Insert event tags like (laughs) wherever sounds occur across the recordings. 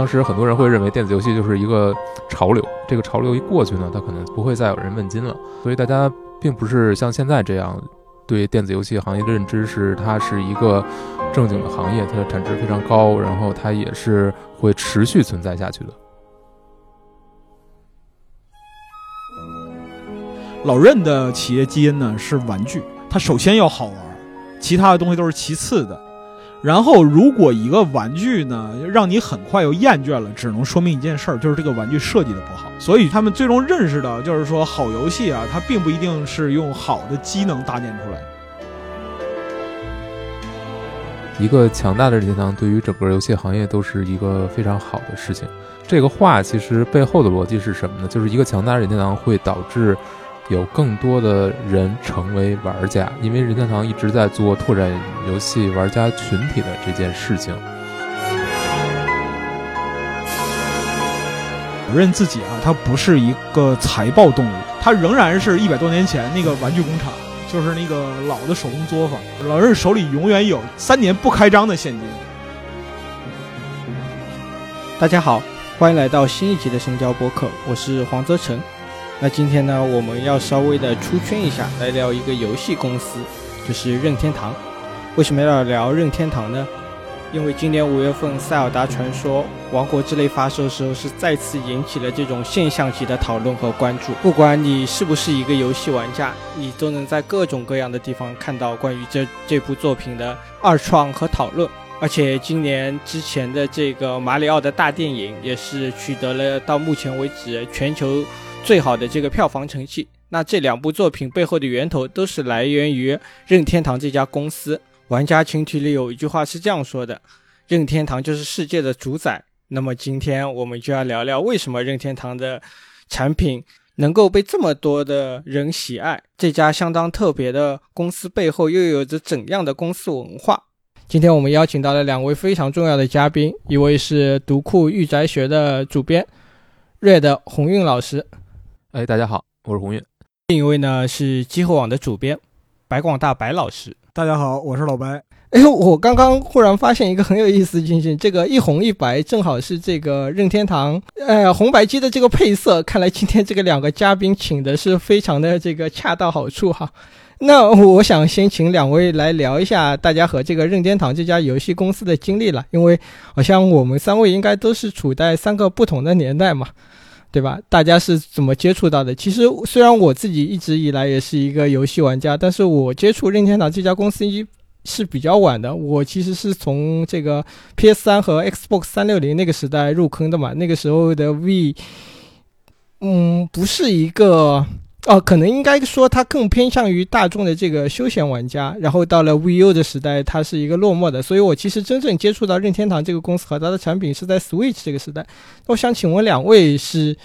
当时很多人会认为电子游戏就是一个 (tsk) 潮流，这个潮流一过去呢，它可能不会再有人问津了。所以大家并不是像现在这样对电子游戏行业的认知是它是一个正经的行业，它的产值非常高，然后它也是会持续存在下去的。老任的企业基因呢是玩具，它首先要好玩，其他的东西都是其次的。然后，如果一个玩具呢让你很快又厌倦了，只能说明一件事儿，就是这个玩具设计的不好。所以他们最终认识到，就是说好游戏啊，它并不一定是用好的机能搭建出来。一个强大的任天堂对于整个游戏行业都是一个非常好的事情。这个话其实背后的逻辑是什么呢？就是一个强大的任天堂会导致。有更多的人成为玩家，因为任天堂一直在做拓展游戏玩家群体的这件事情。我认自己啊，他不是一个财报动物，他仍然是一百多年前那个玩具工厂，就是那个老的手工作坊。老任手里永远有三年不开张的现金。大家好，欢迎来到新一集的深交播客，我是黄泽成。那今天呢，我们要稍微的出圈一下，来聊一个游戏公司，就是任天堂。为什么要聊任天堂呢？因为今年五月份《塞尔达传说：王国之泪》发售的时候，是再次引起了这种现象级的讨论和关注。不管你是不是一个游戏玩家，你都能在各种各样的地方看到关于这这部作品的二创和讨论。而且今年之前的这个马里奥的大电影，也是取得了到目前为止全球。最好的这个票房成绩，那这两部作品背后的源头都是来源于任天堂这家公司。玩家群体里有一句话是这样说的：“任天堂就是世界的主宰。”那么今天我们就要聊聊为什么任天堂的产品能够被这么多的人喜爱？这家相当特别的公司背后又有着怎样的公司文化？今天我们邀请到了两位非常重要的嘉宾，一位是读库御宅学的主编 Red 鸿运老师。哎，大家好，我是红月。另一位呢是机核网的主编白广大白老师。大家好，我是老白。哎，我刚刚忽然发现一个很有意思的情形，这个一红一白正好是这个任天堂呃红白机的这个配色。看来今天这个两个嘉宾请的是非常的这个恰到好处哈。那我想先请两位来聊一下大家和这个任天堂这家游戏公司的经历了，因为好像我们三位应该都是处在三个不同的年代嘛。对吧？大家是怎么接触到的？其实虽然我自己一直以来也是一个游戏玩家，但是我接触任天堂这家公司一是比较晚的。我其实是从这个 PS 三和 Xbox 三六零那个时代入坑的嘛。那个时候的 V，嗯，不是一个。哦，可能应该说它更偏向于大众的这个休闲玩家，然后到了 VU 的时代，它是一个落寞的。所以我其实真正接触到任天堂这个公司和它的产品是在 Switch 这个时代。我想请问两位是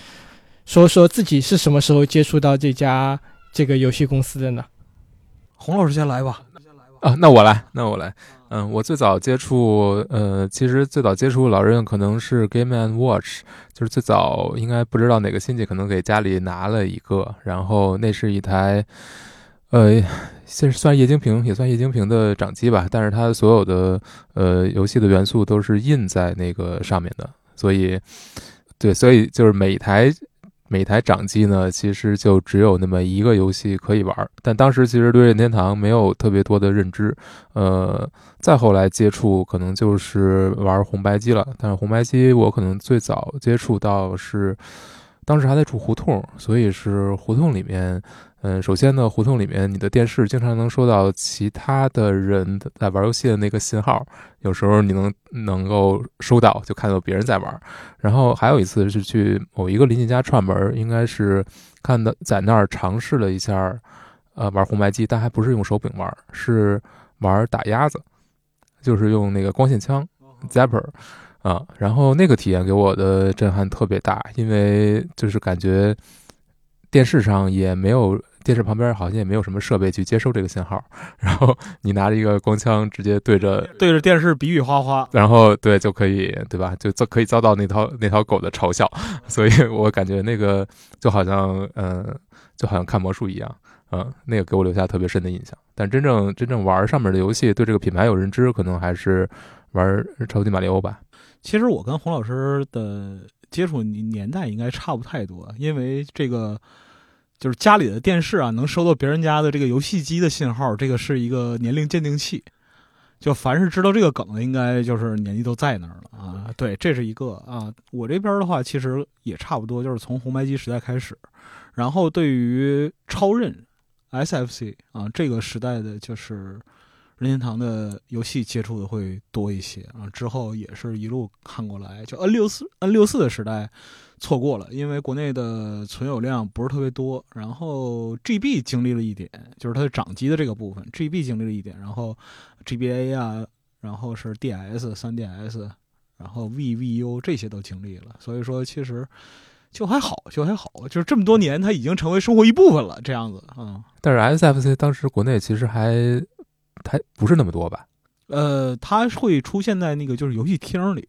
说说自己是什么时候接触到这家这个游戏公司的呢？洪老师先来吧。啊，那我来，那我来。嗯，我最早接触，呃，其实最早接触老任可能是 Game and Watch，就是最早应该不知道哪个亲戚可能给家里拿了一个，然后那是一台，呃，算算液晶屏，也算液晶屏的掌机吧，但是它所有的呃游戏的元素都是印在那个上面的，所以，对，所以就是每一台。每台掌机呢，其实就只有那么一个游戏可以玩，但当时其实对任天堂没有特别多的认知，呃，再后来接触可能就是玩红白机了。但是红白机我可能最早接触到是，当时还在住胡同，所以是胡同里面。嗯，首先呢，胡同里面你的电视经常能收到其他的人在玩游戏的那个信号，有时候你能能够收到，就看到别人在玩。然后还有一次是去某一个邻居家串门，应该是看到在那儿尝试了一下，呃，玩红白机，但还不是用手柄玩，是玩打鸭子，就是用那个光线枪 Zapper 啊。然后那个体验给我的震撼特别大，因为就是感觉电视上也没有。电视旁边好像也没有什么设备去接收这个信号，(laughs) 然后你拿着一个光枪直接对着对着电视比比划划，然后对就可以对吧？就遭可以遭到那条那条狗的嘲笑，(laughs) 所以我感觉那个就好像嗯就好像看魔术一样，嗯，那个给我留下特别深的印象。但真正真正玩上面的游戏，对这个品牌有认知，可能还是玩超级马里奥吧。其实我跟洪老师的接触年年代应该差不太多，因为这个就是家里的电视啊，能收到别人家的这个游戏机的信号，这个是一个年龄鉴定器。就凡是知道这个梗的，应该就是年纪都在那儿了啊。对，这是一个啊。我这边的话，其实也差不多，就是从红白机时代开始，然后对于超任 SFC 啊这个时代的，就是任天堂的游戏接触的会多一些啊。之后也是一路看过来，就 N 六四 N 六四的时代错过了，因为国内的存有量不是特别多。然后 GB 经历了一点，就是它的掌机的这个部分，GB 经历了一点，然后。GBA 啊，然后是 DS、3DS，然后 VVU 这些都经历了，所以说其实就还好，就还好，就是这么多年，它已经成为生活一部分了，这样子啊。但是 SFC 当时国内其实还还不是那么多吧？呃，它会出现在那个就是游戏厅里，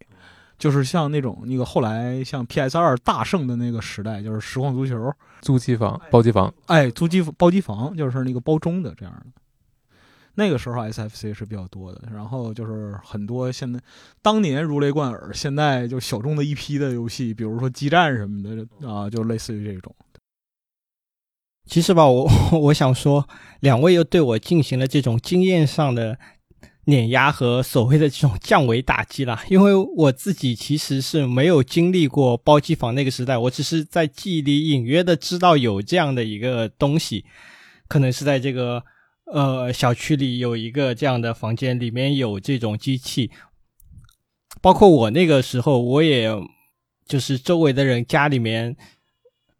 就是像那种那个后来像 PS 二大盛的那个时代，就是实况足球租机房、包机房，哎，租机包机房就是那个包中的这样的。那个时候 SFC 是比较多的，然后就是很多现在当年如雷贯耳，现在就小众的一批的游戏，比如说激战什么的啊，就类似于这种。其实吧，我 (laughs) 我想说，两位又对我进行了这种经验上的碾压和所谓的这种降维打击了，因为我自己其实是没有经历过包机房那个时代，我只是在记忆里隐约的知道有这样的一个东西，可能是在这个。呃，小区里有一个这样的房间，里面有这种机器。包括我那个时候，我也就是周围的人家里面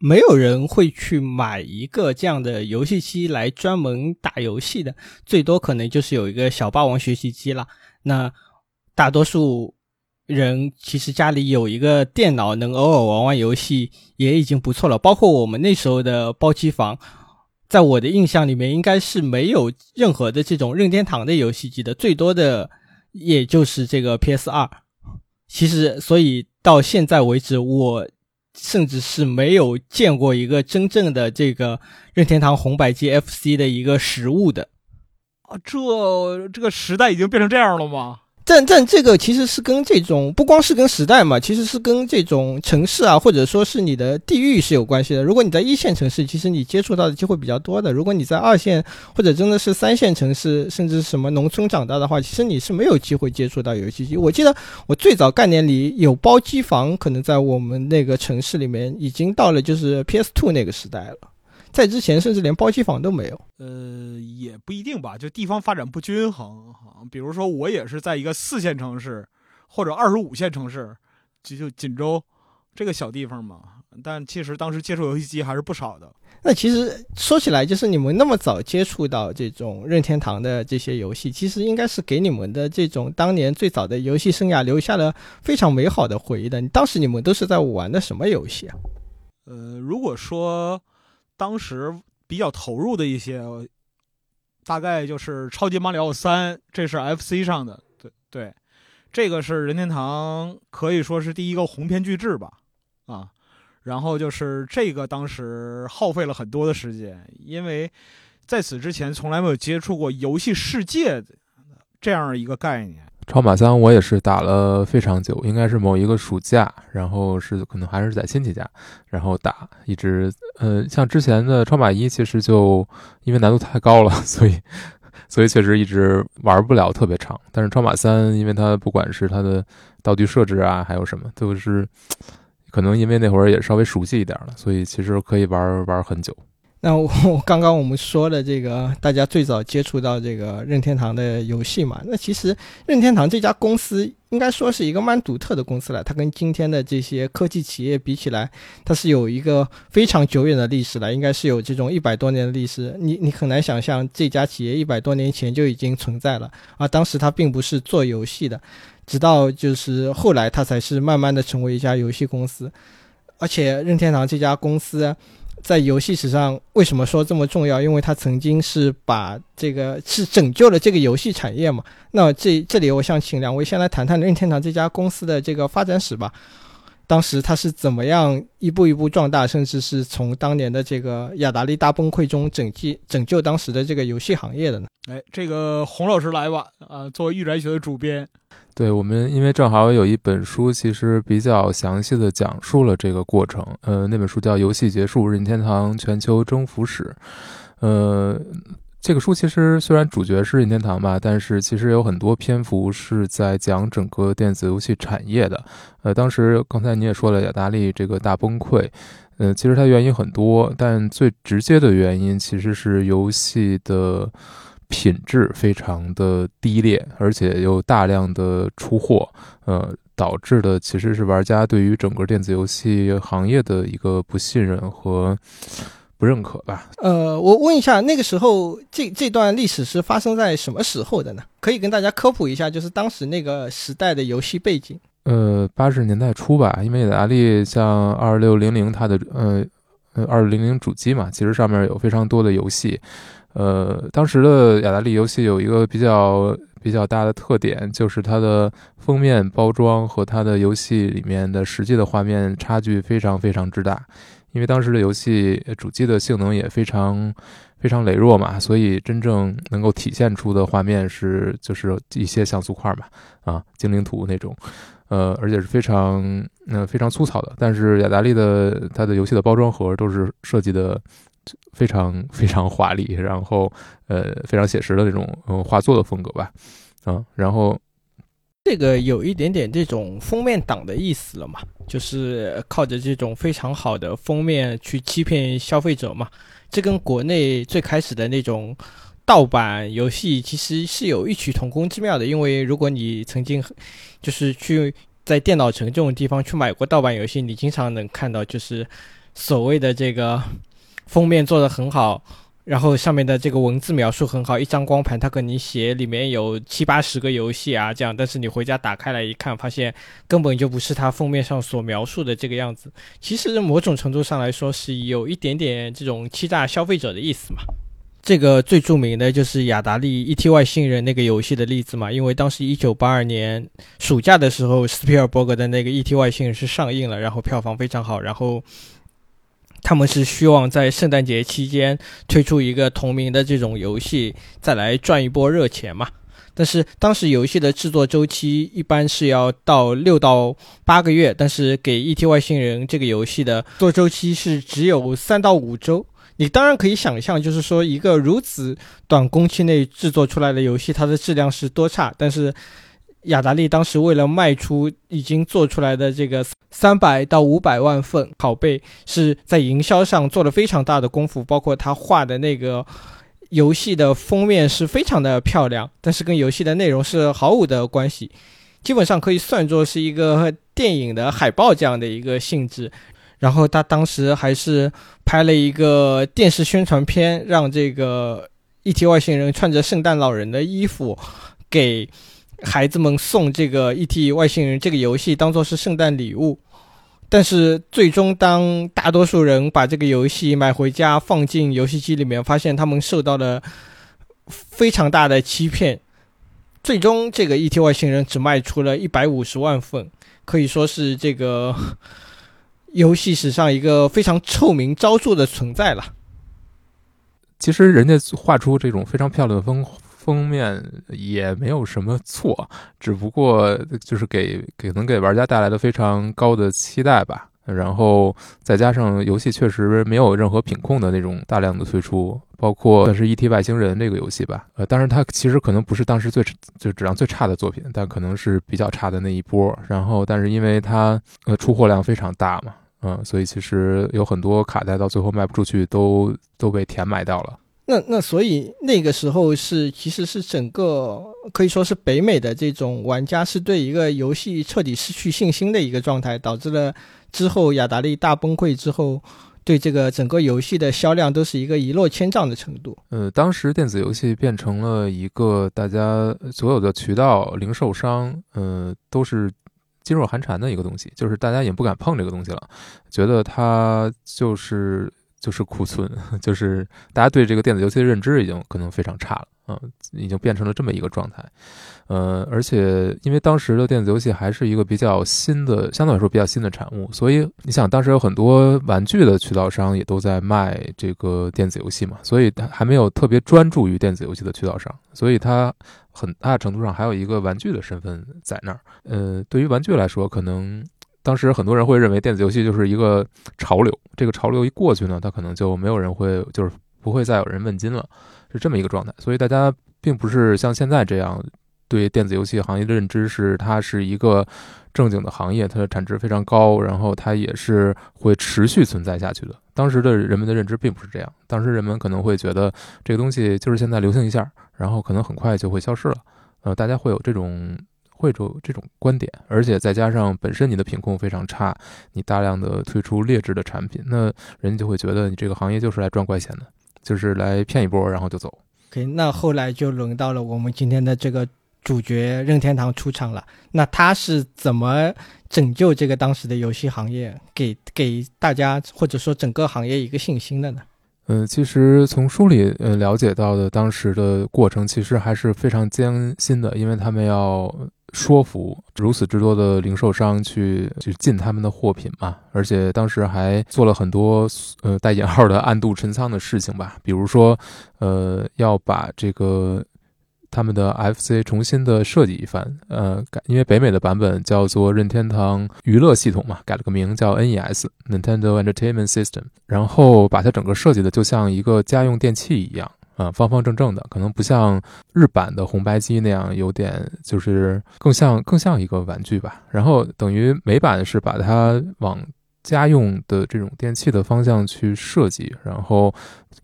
没有人会去买一个这样的游戏机来专门打游戏的，最多可能就是有一个小霸王学习机了。那大多数人其实家里有一个电脑，能偶尔玩玩游戏也已经不错了。包括我们那时候的包机房。在我的印象里面，应该是没有任何的这种任天堂的游戏机的，最多的也就是这个 PS 二。其实，所以到现在为止，我甚至是没有见过一个真正的这个任天堂红白机 FC 的一个实物的。啊，这这个时代已经变成这样了吗？但但这个其实是跟这种不光是跟时代嘛，其实是跟这种城市啊，或者说是你的地域是有关系的。如果你在一线城市，其实你接触到的机会比较多的；如果你在二线或者真的是三线城市，甚至什么农村长大的话，其实你是没有机会接触到游戏机。我记得我最早概念里有包机房，可能在我们那个城市里面已经到了就是 PS Two 那个时代了。在之前，甚至连包机房都没有。呃，也不一定吧，就地方发展不均衡。比如说，我也是在一个四线城市或者二十五线城市，就就锦州这个小地方嘛。但其实当时接触游戏机还是不少的。那其实说起来，就是你们那么早接触到这种任天堂的这些游戏，其实应该是给你们的这种当年最早的游戏生涯留下了非常美好的回忆的。当时你们都是在玩的什么游戏啊？呃，如果说。当时比较投入的一些，大概就是《超级马里奥三》，这是 FC 上的，对对，这个是任天堂可以说是第一个鸿篇巨制吧，啊，然后就是这个当时耗费了很多的时间，因为在此之前从来没有接触过游戏世界这样一个概念。超马三我也是打了非常久，应该是某一个暑假，然后是可能还是在亲戚家，然后打一直，呃，像之前的超马一其实就因为难度太高了，所以 (laughs) 所以确实一直玩不了特别长。但是超马三，因为它不管是它的道具设置啊，还有什么，都是可能因为那会儿也稍微熟悉一点了，所以其实可以玩玩很久。那我刚刚我们说的这个，大家最早接触到这个任天堂的游戏嘛？那其实任天堂这家公司应该说是一个蛮独特的公司了。它跟今天的这些科技企业比起来，它是有一个非常久远的历史了，应该是有这种一百多年的历史。你你很难想象这家企业一百多年前就已经存在了啊！当时它并不是做游戏的，直到就是后来它才是慢慢的成为一家游戏公司。而且任天堂这家公司。在游戏史上，为什么说这么重要？因为它曾经是把这个是拯救了这个游戏产业嘛。那这这里，我想请两位先来谈谈任天堂这家公司的这个发展史吧。当时它是怎么样一步一步壮大，甚至是从当年的这个雅达利大崩溃中拯救拯救当时的这个游戏行业的呢？哎，这个洪老师来吧，啊，作为预宅学的主编。对我们，因为正好有一本书，其实比较详细的讲述了这个过程。呃，那本书叫《游戏结束：任天堂全球征服史》。呃，这个书其实虽然主角是任天堂吧，但是其实有很多篇幅是在讲整个电子游戏产业的。呃，当时刚才你也说了，雅达利这个大崩溃。呃，其实它原因很多，但最直接的原因其实是游戏的品质非常的低劣，而且又大量的出货，呃，导致的其实是玩家对于整个电子游戏行业的一个不信任和不认可吧。呃，我问一下，那个时候这这段历史是发生在什么时候的呢？可以跟大家科普一下，就是当时那个时代的游戏背景。呃，八十年代初吧，因为雅达利像二六零零，它的呃呃二六零零主机嘛，其实上面有非常多的游戏。呃，当时的雅达利游戏有一个比较比较大的特点，就是它的封面包装和它的游戏里面的实际的画面差距非常非常之大。因为当时的游戏主机的性能也非常非常羸弱嘛，所以真正能够体现出的画面是就是一些像素块嘛，啊，精灵图那种。呃，而且是非常呃非常粗糙的，但是雅达利的它的游戏的包装盒都是设计的非常非常华丽，然后呃非常写实的那种嗯画作的风格吧，啊，然后这个有一点点这种封面党的意思了嘛，就是靠着这种非常好的封面去欺骗消费者嘛，这跟国内最开始的那种。盗版游戏其实是有异曲同工之妙的，因为如果你曾经就是去在电脑城这种地方去买过盗版游戏，你经常能看到就是所谓的这个封面做的很好，然后上面的这个文字描述很好，一张光盘它跟你写里面有七八十个游戏啊这样，但是你回家打开来一看，发现根本就不是它封面上所描述的这个样子。其实某种程度上来说是有一点点这种欺诈消费者的意思嘛。这个最著名的就是雅达利 E.T. 外星人那个游戏的例子嘛，因为当时一九八二年暑假的时候，斯皮尔伯格的那个 E.T. 外星人是上映了，然后票房非常好，然后他们是希望在圣诞节期间推出一个同名的这种游戏，再来赚一波热钱嘛。但是当时游戏的制作周期一般是要到六到八个月，但是给 E.T. 外星人这个游戏的做周期是只有三到五周。你当然可以想象，就是说一个如此短工期内制作出来的游戏，它的质量是多差。但是雅达利当时为了卖出已经做出来的这个三百到五百万份拷贝，是在营销上做了非常大的功夫。包括他画的那个游戏的封面是非常的漂亮，但是跟游戏的内容是毫无的关系，基本上可以算作是一个电影的海报这样的一个性质。然后他当时还是拍了一个电视宣传片，让这个 E.T. 外星人穿着圣诞老人的衣服，给孩子们送这个 E.T. 外星人这个游戏当做是圣诞礼物。但是最终，当大多数人把这个游戏买回家放进游戏机里面，发现他们受到了非常大的欺骗。最终，这个 E.T. 外星人只卖出了一百五十万份，可以说是这个。(laughs) 游戏史上一个非常臭名昭著的存在了。其实人家画出这种非常漂亮的风封面也没有什么错，只不过就是给给能给玩家带来的非常高的期待吧。然后再加上游戏确实没有任何品控的那种大量的推出，包括是《E.T. 外星人》这个游戏吧。呃，当然它其实可能不是当时最就质量最差的作品，但可能是比较差的那一波。然后，但是因为它呃出货量非常大嘛。嗯，所以其实有很多卡带到最后卖不出去，都都被填埋掉了。那那所以那个时候是其实是整个可以说是北美的这种玩家是对一个游戏彻底失去信心的一个状态，导致了之后雅达利大崩溃之后，对这个整个游戏的销量都是一个一落千丈的程度。呃，当时电子游戏变成了一个大家所有的渠道零售商，呃，都是。噤若寒蝉的一个东西，就是大家也不敢碰这个东西了，觉得它就是就是库存，(laughs) 就是大家对这个电子游戏的认知已经可能非常差了，嗯，已经变成了这么一个状态。呃，而且因为当时的电子游戏还是一个比较新的，相对来说比较新的产物，所以你想，当时有很多玩具的渠道商也都在卖这个电子游戏嘛，所以它还没有特别专注于电子游戏的渠道商，所以它很大程度上还有一个玩具的身份在那儿。呃，对于玩具来说，可能当时很多人会认为电子游戏就是一个潮流，这个潮流一过去呢，它可能就没有人会，就是不会再有人问津了，是这么一个状态。所以大家并不是像现在这样。对电子游戏行业的认知是，它是一个正经的行业，它的产值非常高，然后它也是会持续存在下去的。当时的人们的认知并不是这样，当时人们可能会觉得这个东西就是现在流行一下，然后可能很快就会消失了。呃，大家会有这种会有这种观点，而且再加上本身你的品控非常差，你大量的推出劣质的产品，那人家就会觉得你这个行业就是来赚快钱的，就是来骗一波然后就走。OK，那后来就轮到了我们今天的这个。主角任天堂出场了，那他是怎么拯救这个当时的游戏行业，给给大家或者说整个行业一个信心的呢？嗯，其实从书里呃了解到的当时的过程，其实还是非常艰辛的，因为他们要说服如此之多的零售商去去进他们的货品嘛，而且当时还做了很多呃带引号的暗度陈仓的事情吧，比如说呃要把这个。他们的 FC 重新的设计一番，呃，改，因为北美的版本叫做任天堂娱乐系统嘛，改了个名叫 NES（Nintendo Entertainment System），然后把它整个设计的就像一个家用电器一样，啊，方方正正的，可能不像日版的红白机那样有点，就是更像更像一个玩具吧。然后等于美版是把它往。家用的这种电器的方向去设计，然后，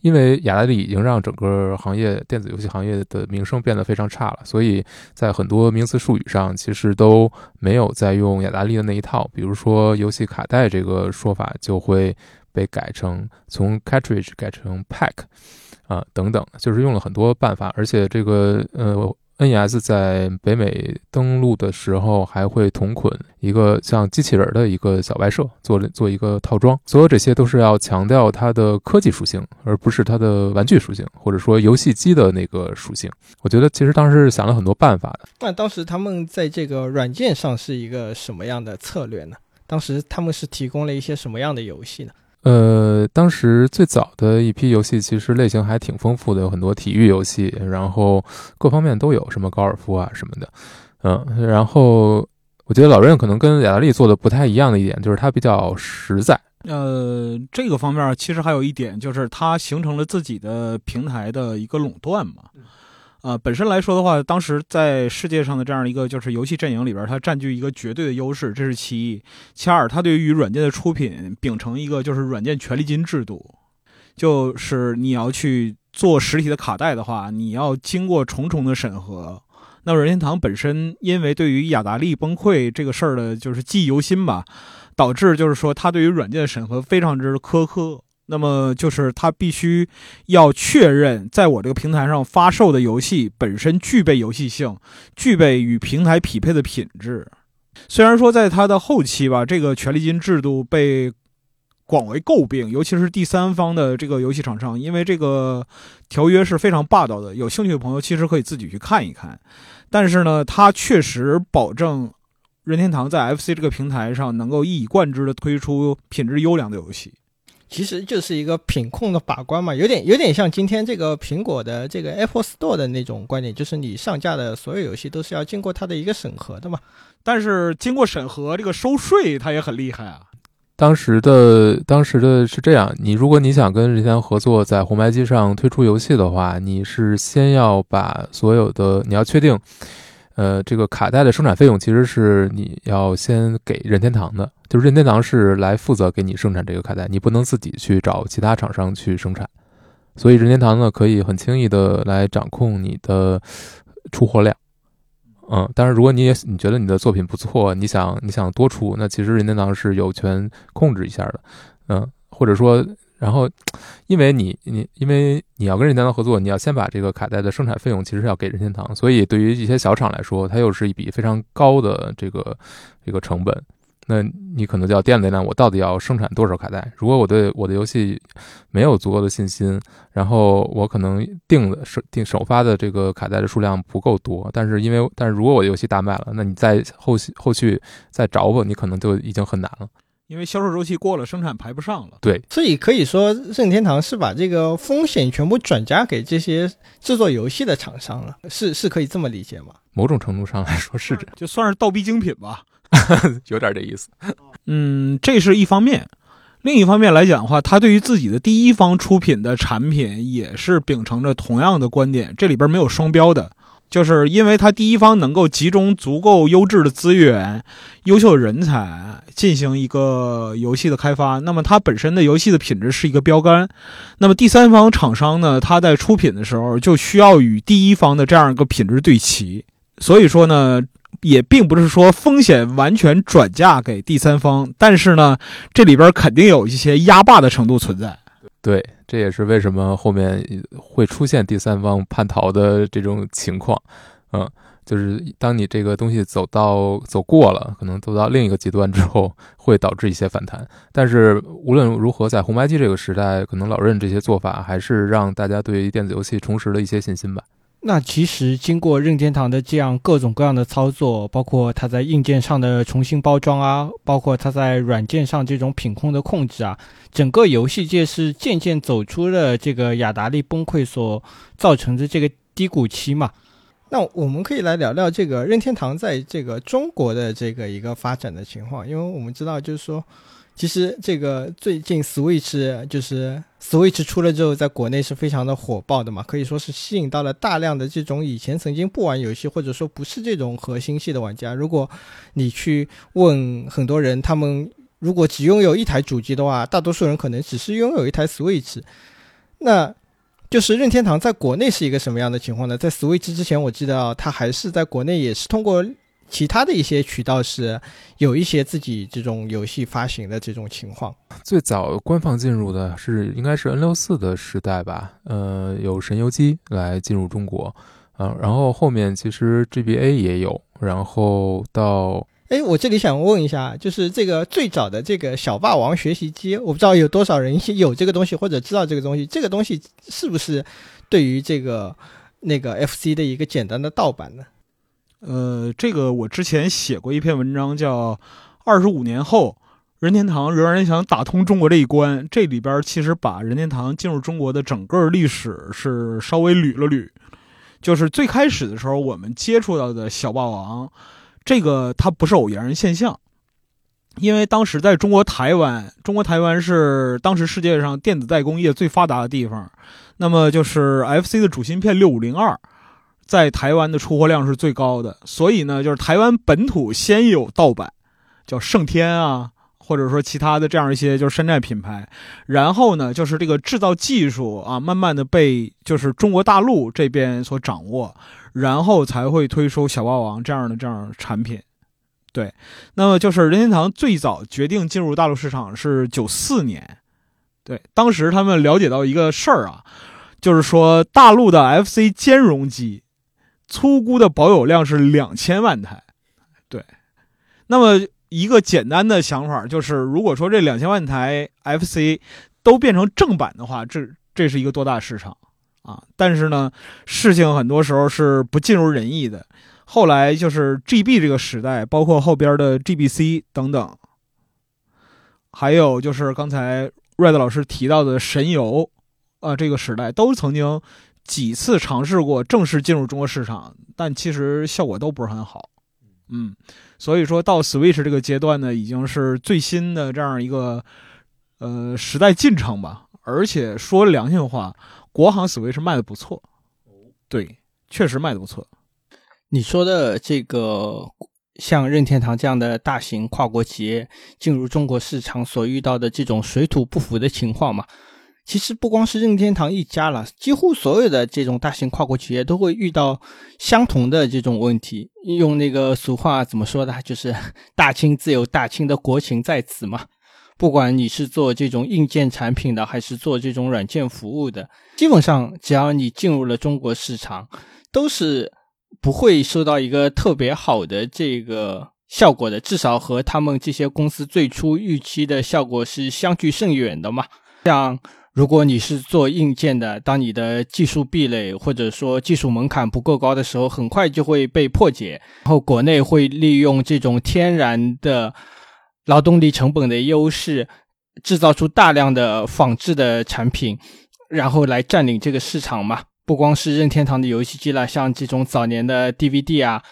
因为雅达利已经让整个行业电子游戏行业的名声变得非常差了，所以在很多名词术语上其实都没有再用雅达利的那一套。比如说游戏卡带这个说法就会被改成从 cartridge 改成 pack，啊等等，就是用了很多办法，而且这个呃。NES 在北美登陆的时候，还会同捆一个像机器人的一个小外设，做做一个套装。所有这些都是要强调它的科技属性，而不是它的玩具属性，或者说游戏机的那个属性。我觉得其实当时是想了很多办法的。那当时他们在这个软件上是一个什么样的策略呢？当时他们是提供了一些什么样的游戏呢？呃，当时最早的一批游戏其实类型还挺丰富的，有很多体育游戏，然后各方面都有，什么高尔夫啊什么的，嗯，然后我觉得老任可能跟雅达利做的不太一样的一点，就是它比较实在。呃，这个方面其实还有一点，就是它形成了自己的平台的一个垄断嘛。啊，本身来说的话，当时在世界上的这样一个就是游戏阵营里边，它占据一个绝对的优势，这是其一。其二，它对于软件的出品秉承一个就是软件权利金制度，就是你要去做实体的卡带的话，你要经过重重的审核。那任天堂本身因为对于雅达利崩溃这个事儿的，就是记忆犹新吧，导致就是说它对于软件的审核非常之苛刻。那么就是他必须要确认，在我这个平台上发售的游戏本身具备游戏性，具备与平台匹配的品质。虽然说在它的后期吧，这个权利金制度被广为诟病，尤其是第三方的这个游戏厂商，因为这个条约是非常霸道的。有兴趣的朋友其实可以自己去看一看。但是呢，它确实保证任天堂在 FC 这个平台上能够一以贯之的推出品质优良的游戏。其实就是一个品控的把关嘛，有点有点像今天这个苹果的这个 Apple Store 的那种观点，就是你上架的所有游戏都是要经过它的一个审核的嘛。但是经过审核，这个收税它也很厉害啊。当时的当时的是这样，你如果你想跟任天堂合作在红白机上推出游戏的话，你是先要把所有的你要确定。呃，这个卡带的生产费用其实是你要先给任天堂的，就是任天堂是来负责给你生产这个卡带，你不能自己去找其他厂商去生产。所以任天堂呢，可以很轻易的来掌控你的出货量。嗯，当然，如果你也你觉得你的作品不错，你想你想多出，那其实任天堂是有权控制一下的。嗯，或者说。然后，(tsk) 因为你你因为你要跟任天堂合作，你要先把这个卡带的生产费用其实要给任天堂，所以对于一些小厂来说，它又是一笔非常高的这个这个成本。那你可能就要掂量量，我到底要生产多少卡带？如果我对我的游戏没有足够的信心，然后我可能定的首定首发的这个卡带的数量不够多，但是因为但是如果我的游戏大卖了，那你在后续后续再找我，你可能就已经很难了。因为销售周期过了，生产排不上了。对，所以可以说任天堂是把这个风险全部转嫁给这些制作游戏的厂商了，是是可以这么理解吗？某种程度上来说是这样，就算是倒逼精品吧。(laughs) 有点这意思，(laughs) 嗯，这是一方面。另一方面来讲的话，他对于自己的第一方出品的产品也是秉承着同样的观点，这里边没有双标的，就是因为他第一方能够集中足够优质的资源、优秀的人才进行一个游戏的开发，那么它本身的游戏的品质是一个标杆。那么第三方厂商呢，他在出品的时候就需要与第一方的这样一个品质对齐，所以说呢。也并不是说风险完全转嫁给第三方，但是呢，这里边肯定有一些压霸的程度存在。对，这也是为什么后面会出现第三方叛逃的这种情况。嗯，就是当你这个东西走到走过了，可能走到另一个极端之后，会导致一些反弹。但是无论如何，在红白机这个时代，可能老任这些做法还是让大家对于电子游戏重拾了一些信心吧。那其实经过任天堂的这样各种各样的操作，包括它在硬件上的重新包装啊，包括它在软件上这种品控的控制啊，整个游戏界是渐渐走出了这个雅达利崩溃所造成的这个低谷期嘛。那我们可以来聊聊这个任天堂在这个中国的这个一个发展的情况，因为我们知道就是说。其实这个最近 Switch 就是 Switch 出了之后，在国内是非常的火爆的嘛，可以说是吸引到了大量的这种以前曾经不玩游戏或者说不是这种核心系的玩家。如果你去问很多人，他们如果只拥有一台主机的话，大多数人可能只是拥有一台 Switch。那就是任天堂在国内是一个什么样的情况呢？在 Switch 之前，我记得啊它还是在国内也是通过。其他的一些渠道是有一些自己这种游戏发行的这种情况。最早官方进入的是应该是 N 六四的时代吧，呃，有神游机来进入中国，啊，然后后面其实 GBA 也有，然后到，哎，我这里想问一下，就是这个最早的这个小霸王学习机，我不知道有多少人有这个东西或者知道这个东西，这个东西是不是对于这个那个 FC 的一个简单的盗版呢？呃，这个我之前写过一篇文章，叫《二十五年后任天堂仍然想打通中国这一关》。这里边其实把任天堂进入中国的整个历史是稍微捋了捋。就是最开始的时候，我们接触到的小霸王，这个它不是偶然现象，因为当时在中国台湾，中国台湾是当时世界上电子代工业最发达的地方，那么就是 FC 的主芯片六五零二。在台湾的出货量是最高的，所以呢，就是台湾本土先有盗版，叫盛天啊，或者说其他的这样一些就是山寨品牌，然后呢，就是这个制造技术啊，慢慢的被就是中国大陆这边所掌握，然后才会推出小霸王这样的这样产品。对，那么就是任天堂最早决定进入大陆市场是九四年，对，当时他们了解到一个事儿啊，就是说大陆的 FC 兼容机。粗估的保有量是两千万台，对。那么一个简单的想法就是，如果说这两千万台 FC 都变成正版的话，这这是一个多大市场啊？但是呢，事情很多时候是不尽如人意的。后来就是 GB 这个时代，包括后边的 GBC 等等，还有就是刚才 Red 老师提到的神游啊，这个时代都曾经。几次尝试过正式进入中国市场，但其实效果都不是很好。嗯，所以说到 Switch 这个阶段呢，已经是最新的这样一个呃时代进程吧。而且说良心话，国行 Switch 卖的不错。对，确实卖的不错。你说的这个像任天堂这样的大型跨国企业进入中国市场所遇到的这种水土不服的情况嘛？其实不光是任天堂一家了，几乎所有的这种大型跨国企业都会遇到相同的这种问题。用那个俗话怎么说的，就是“大清自有大清的国情在此”嘛。不管你是做这种硬件产品的，还是做这种软件服务的，基本上只要你进入了中国市场，都是不会受到一个特别好的这个。效果的，至少和他们这些公司最初预期的效果是相距甚远的嘛。像如果你是做硬件的，当你的技术壁垒或者说技术门槛不够高的时候，很快就会被破解。然后国内会利用这种天然的劳动力成本的优势，制造出大量的仿制的产品，然后来占领这个市场嘛。不光是任天堂的游戏机了，像这种早年的 DVD 啊，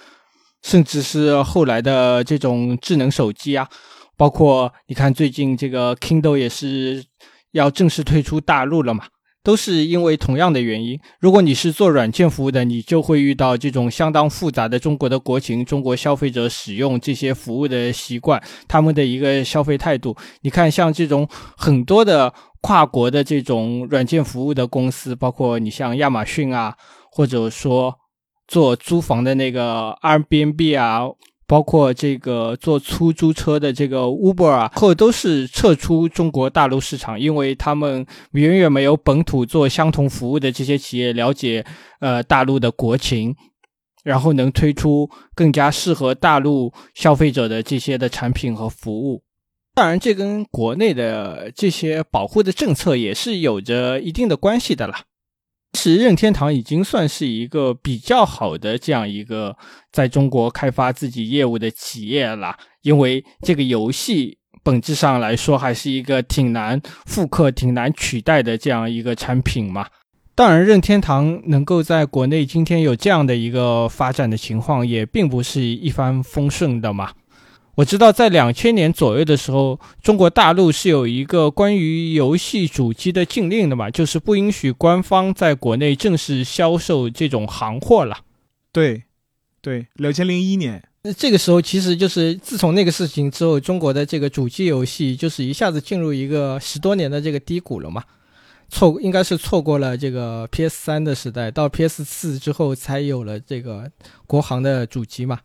甚至是后来的这种智能手机啊，包括你看最近这个 Kindle 也是。要正式退出大陆了嘛？都是因为同样的原因。如果你是做软件服务的，你就会遇到这种相当复杂的中国的国情、中国消费者使用这些服务的习惯、他们的一个消费态度。你看，像这种很多的跨国的这种软件服务的公司，包括你像亚马逊啊，或者说做租房的那个 Airbnb 啊。包括这个做出租车的这个 Uber 啊，后都是撤出中国大陆市场，因为他们远远没有本土做相同服务的这些企业了解呃大陆的国情，然后能推出更加适合大陆消费者的这些的产品和服务。当然，这跟国内的这些保护的政策也是有着一定的关系的啦。其实任天堂已经算是一个比较好的这样一个在中国开发自己业务的企业了，因为这个游戏本质上来说还是一个挺难复刻、挺难取代的这样一个产品嘛。当然，任天堂能够在国内今天有这样的一个发展的情况，也并不是一帆风顺的嘛。我知道，在两千年左右的时候，中国大陆是有一个关于游戏主机的禁令的嘛，就是不允许官方在国内正式销售这种行货了。对，对，两千零一年，那这个时候其实就是自从那个事情之后，中国的这个主机游戏就是一下子进入一个十多年的这个低谷了嘛，错应该是错过了这个 PS 三的时代，到 PS 四之后才有了这个国行的主机嘛。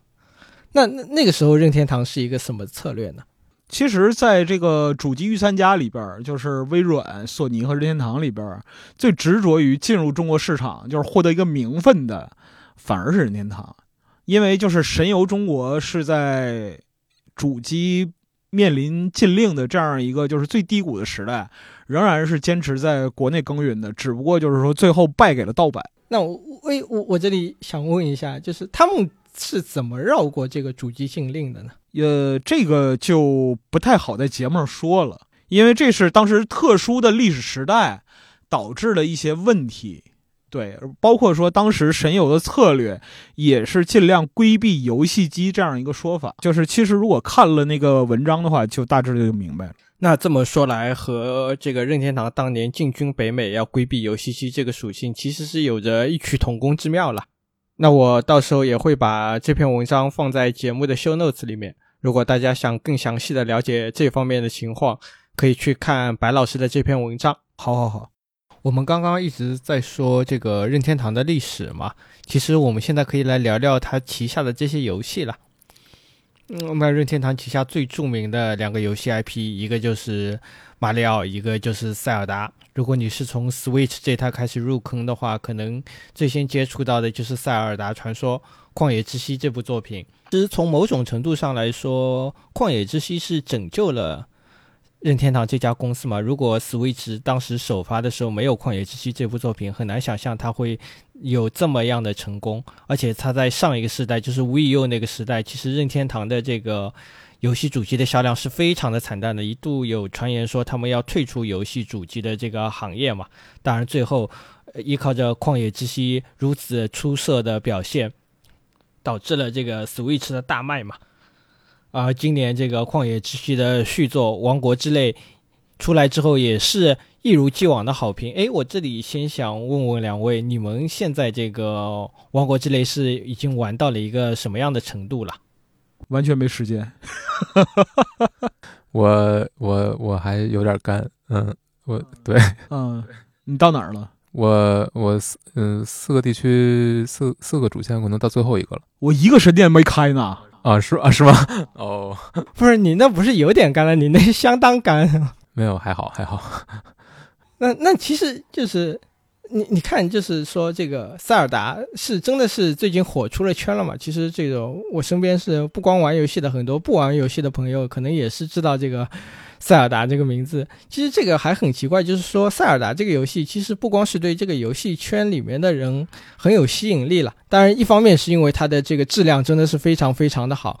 那那那个时候，任天堂是一个什么策略呢？其实，在这个主机御三家里边，就是微软、索尼和任天堂里边，最执着于进入中国市场，就是获得一个名分的，反而是任天堂。因为就是神游中国是在主机面临禁令的这样一个就是最低谷的时代，仍然是坚持在国内耕耘的，只不过就是说最后败给了盗版。那我我我我这里想问一下，就是他们。是怎么绕过这个主机禁令的呢？呃，这个就不太好在节目上说了，因为这是当时特殊的历史时代导致的一些问题。对，包括说当时神游的策略也是尽量规避游戏机这样一个说法。就是其实如果看了那个文章的话，就大致就明白了。那这么说来，和这个任天堂当年进军北美要规避游戏机这个属性，其实是有着异曲同工之妙了。那我到时候也会把这篇文章放在节目的 show notes 里面。如果大家想更详细的了解这方面的情况，可以去看白老师的这篇文章。好好好，我们刚刚一直在说这个任天堂的历史嘛，其实我们现在可以来聊聊他旗下的这些游戏了。嗯，那任天堂旗下最著名的两个游戏 IP，一个就是马里奥，一个就是塞尔达。如果你是从 Switch 这台开始入坑的话，可能最先接触到的就是《塞尔达传说：旷野之息》这部作品。其实从某种程度上来说，《旷野之息》是拯救了任天堂这家公司嘛。如果 Switch 当时首发的时候没有《旷野之息》这部作品，很难想象它会有这么样的成功。而且它在上一个时代，就是 Wii U 那个时代，其实任天堂的这个。游戏主机的销量是非常的惨淡的，一度有传言说他们要退出游戏主机的这个行业嘛。当然，最后依靠着《旷野之息》如此出色的表现，导致了这个 Switch 的大卖嘛。而今年这个《旷野之息》的续作《王国之泪》出来之后，也是一如既往的好评。哎，我这里先想问问两位，你们现在这个《王国之泪》是已经玩到了一个什么样的程度了？完全没时间，(laughs) 我我我还有点干，嗯，我对，嗯，你到哪儿了？我我四嗯四个地区四四个主线可能到最后一个了，我一个神殿没开呢，啊是啊是吗？(laughs) 哦，(laughs) 不是你那不是有点干了，你那相当干，(laughs) 没有还好还好，那那其实就是你你看，就是说这个塞尔达是真的是最近火出了圈了嘛？其实这个我身边是不光玩游戏的，很多不玩游戏的朋友可能也是知道这个塞尔达这个名字。其实这个还很奇怪，就是说塞尔达这个游戏其实不光是对这个游戏圈里面的人很有吸引力了，当然一方面是因为它的这个质量真的是非常非常的好，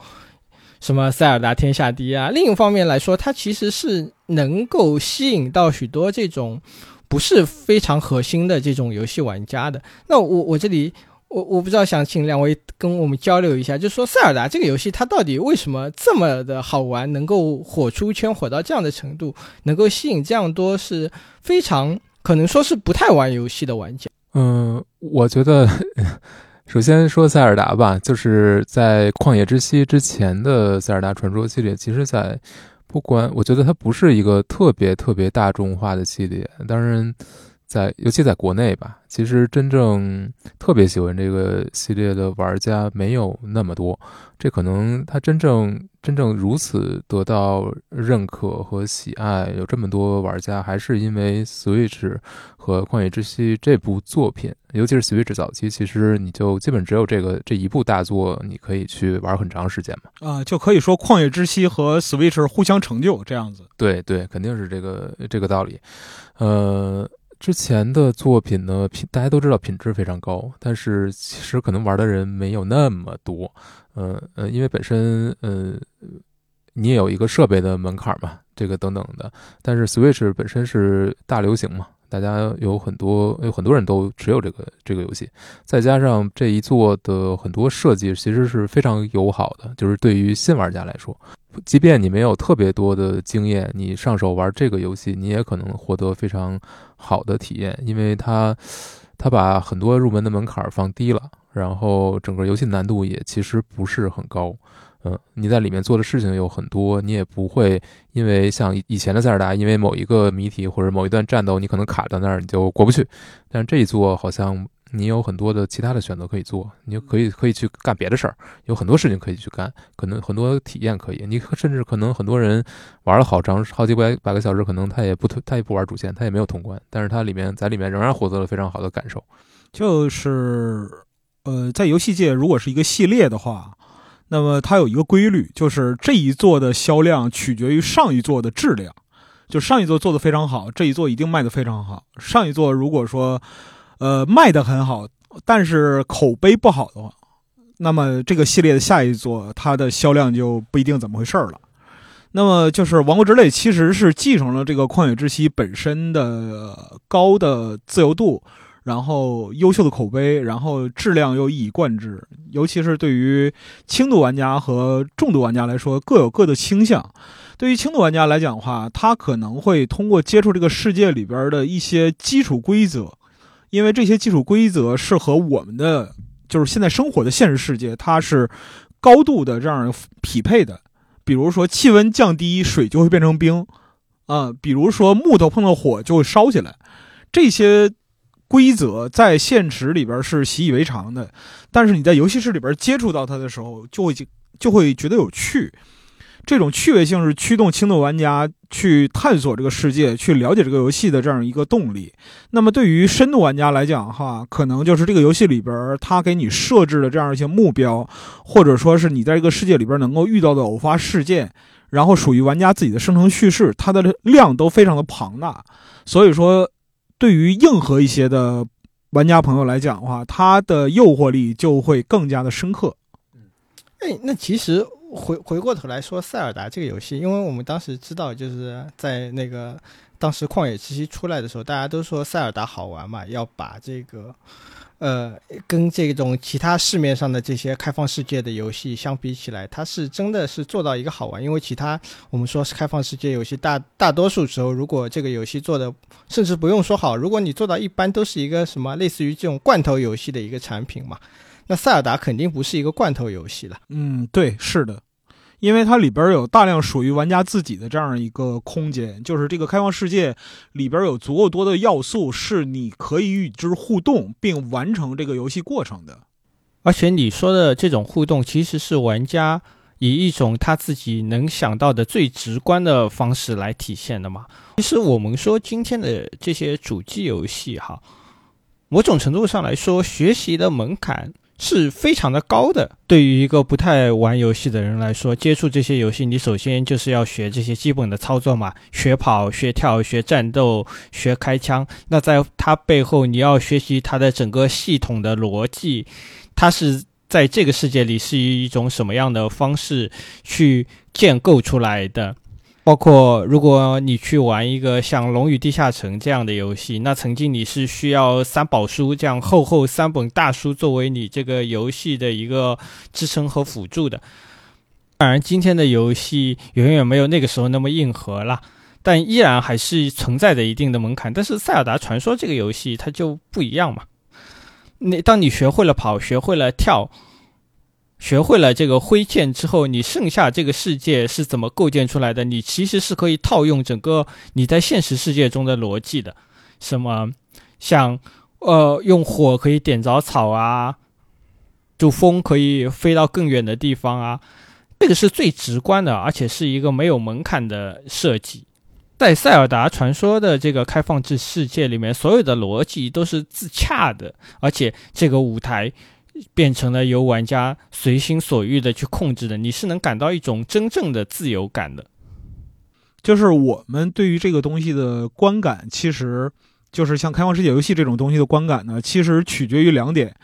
什么塞尔达天下第一啊。另一方面来说，它其实是能够吸引到许多这种。不是非常核心的这种游戏玩家的，那我我这里我我不知道，想请两位跟我们交流一下，就说塞尔达这个游戏它到底为什么这么的好玩，能够火出圈，火到这样的程度，能够吸引这样多是非常可能说是不太玩游戏的玩家。嗯，我觉得首先说塞尔达吧，就是在旷野之息之前的塞尔达传说系列，其实在。不管，我觉得它不是一个特别特别大众化的系列。当然，在尤其在国内吧，其实真正特别喜欢这个系列的玩家没有那么多。这可能它真正真正如此得到认可和喜爱，有这么多玩家，还是因为 Switch 和旷野之息这部作品，尤其是 Switch 早期，其实你就基本只有这个这一部大作，你可以去玩很长时间嘛。啊，就可以说旷野之息和 Switch 互相成就这样子。对对，肯定是这个这个道理。呃。之前的作品呢，品大家都知道品质非常高，但是其实可能玩的人没有那么多，嗯嗯，因为本身嗯，你也有一个设备的门槛嘛，这个等等的，但是 Switch 本身是大流行嘛。大家有很多有很多人都持有这个这个游戏，再加上这一座的很多设计其实是非常友好的，就是对于新玩家来说，即便你没有特别多的经验，你上手玩这个游戏，你也可能获得非常好的体验，因为它它把很多入门的门槛放低了，然后整个游戏难度也其实不是很高。嗯，你在里面做的事情有很多，你也不会因为像以前的塞尔达，因为某一个谜题或者某一段战斗，你可能卡在那儿，你就过不去。但是这一座好像你有很多的其他的选择可以做，你就可以可以去干别的事儿，有很多事情可以去干，可能很多体验可以。你甚至可能很多人玩了好长好几百百个小时，可能他也不他也不玩主线，他也没有通关，但是他里面在里面仍然获得了非常好的感受。就是呃，在游戏界，如果是一个系列的话。那么它有一个规律，就是这一座的销量取决于上一座的质量。就上一座做的非常好，这一座一定卖的非常好。上一座如果说，呃，卖的很好，但是口碑不好的话，那么这个系列的下一座它的销量就不一定怎么回事儿了。那么就是《王国之泪》其实是继承了这个《旷野之息》本身的高的自由度。然后优秀的口碑，然后质量又一以贯之，尤其是对于轻度玩家和重度玩家来说，各有各的倾向。对于轻度玩家来讲的话，他可能会通过接触这个世界里边的一些基础规则，因为这些基础规则是和我们的就是现在生活的现实世界，它是高度的这样匹配的。比如说气温降低，水就会变成冰，啊，比如说木头碰到火就会烧起来，这些。规则在现实里边是习以为常的，但是你在游戏室里边接触到它的时候，就会就会觉得有趣。这种趣味性是驱动轻度玩家去探索这个世界、去了解这个游戏的这样一个动力。那么对于深度玩家来讲，哈，可能就是这个游戏里边它给你设置的这样一些目标，或者说是你在这个世界里边能够遇到的偶发事件，然后属于玩家自己的生成叙事，它的量都非常的庞大，所以说。对于硬核一些的玩家朋友来讲的话，它的诱惑力就会更加的深刻。嗯，哎，那其实回回过头来说，塞尔达这个游戏，因为我们当时知道，就是在那个当时旷野之息出来的时候，大家都说塞尔达好玩嘛，要把这个。呃，跟这种其他市面上的这些开放世界的游戏相比起来，它是真的是做到一个好玩。因为其他我们说是开放世界游戏，大大多数时候，如果这个游戏做的，甚至不用说好，如果你做到一般，都是一个什么类似于这种罐头游戏的一个产品嘛。那塞尔达肯定不是一个罐头游戏了。嗯，对，是的。因为它里边有大量属于玩家自己的这样一个空间，就是这个开放世界里边有足够多的要素，是你可以与之互动并完成这个游戏过程的。而且你说的这种互动，其实是玩家以一种他自己能想到的最直观的方式来体现的嘛。其实我们说今天的这些主机游戏哈，某种程度上来说，学习的门槛是非常的高的。对于一个不太玩游戏的人来说，接触这些游戏，你首先就是要学这些基本的操作嘛，学跑、学跳、学战斗、学开枪。那在它背后，你要学习它的整个系统的逻辑，它是在这个世界里是以一种什么样的方式去建构出来的。包括如果你去玩一个像《龙与地下城》这样的游戏，那曾经你是需要三宝书这样厚厚三本大书作为你这个游戏的一个支撑和辅助的。当然，今天的游戏远远没有那个时候那么硬核了，但依然还是存在着一定的门槛。但是《塞尔达传说》这个游戏它就不一样嘛，那当你学会了跑，学会了跳。学会了这个挥剑之后，你剩下这个世界是怎么构建出来的？你其实是可以套用整个你在现实世界中的逻辑的。什么像呃，用火可以点着草啊，就风可以飞到更远的地方啊，这个是最直观的，而且是一个没有门槛的设计。在塞尔达传说的这个开放制世界里面，所有的逻辑都是自洽的，而且这个舞台。变成了由玩家随心所欲的去控制的，你是能感到一种真正的自由感的。就是我们对于这个东西的观感，其实就是像开放世界游戏这种东西的观感呢，其实取决于两点。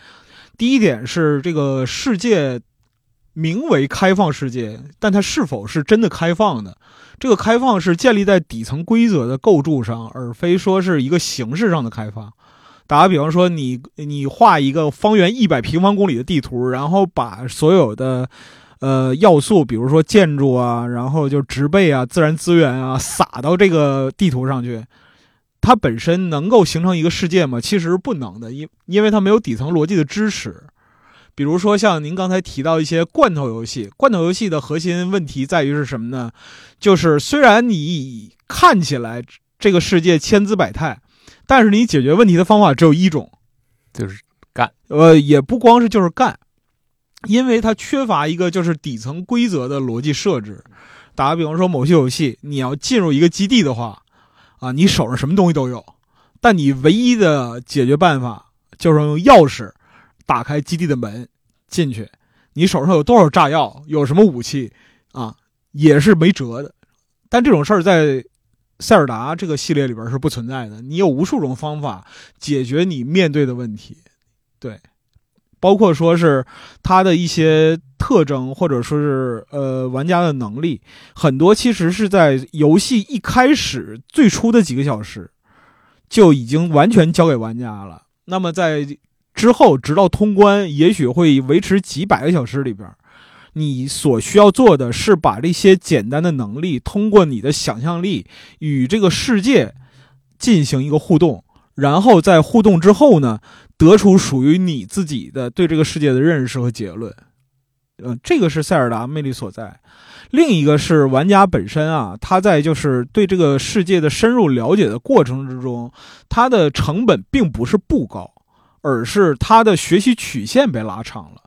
第一点是这个世界名为开放世界，但它是否是真的开放的？这个开放是建立在底层规则的构筑上，而非说是一个形式上的开放。打个比方说，你你画一个方圆一百平方公里的地图，然后把所有的呃要素，比如说建筑啊，然后就植被啊、自然资源啊，撒到这个地图上去，它本身能够形成一个世界吗？其实不能的，因因为它没有底层逻辑的支持。比如说像您刚才提到一些罐头游戏，罐头游戏的核心问题在于是什么呢？就是虽然你看起来这个世界千姿百态。但是你解决问题的方法只有一种，就是干。呃，也不光是就是干，因为它缺乏一个就是底层规则的逻辑设置。打个比方说，某些游戏你要进入一个基地的话，啊，你手上什么东西都有，但你唯一的解决办法就是用钥匙打开基地的门进去。你手上有多少炸药，有什么武器啊，也是没辙的。但这种事儿在。塞尔达这个系列里边是不存在的，你有无数种方法解决你面对的问题，对，包括说是它的一些特征，或者说是呃玩家的能力，很多其实是在游戏一开始最初的几个小时就已经完全交给玩家了。那么在之后，直到通关，也许会维持几百个小时里边。你所需要做的是把这些简单的能力，通过你的想象力与这个世界进行一个互动，然后在互动之后呢，得出属于你自己的对这个世界的认识和结论。嗯，这个是塞尔达魅力所在。另一个是玩家本身啊，他在就是对这个世界的深入了解的过程之中，他的成本并不是不高，而是他的学习曲线被拉长了。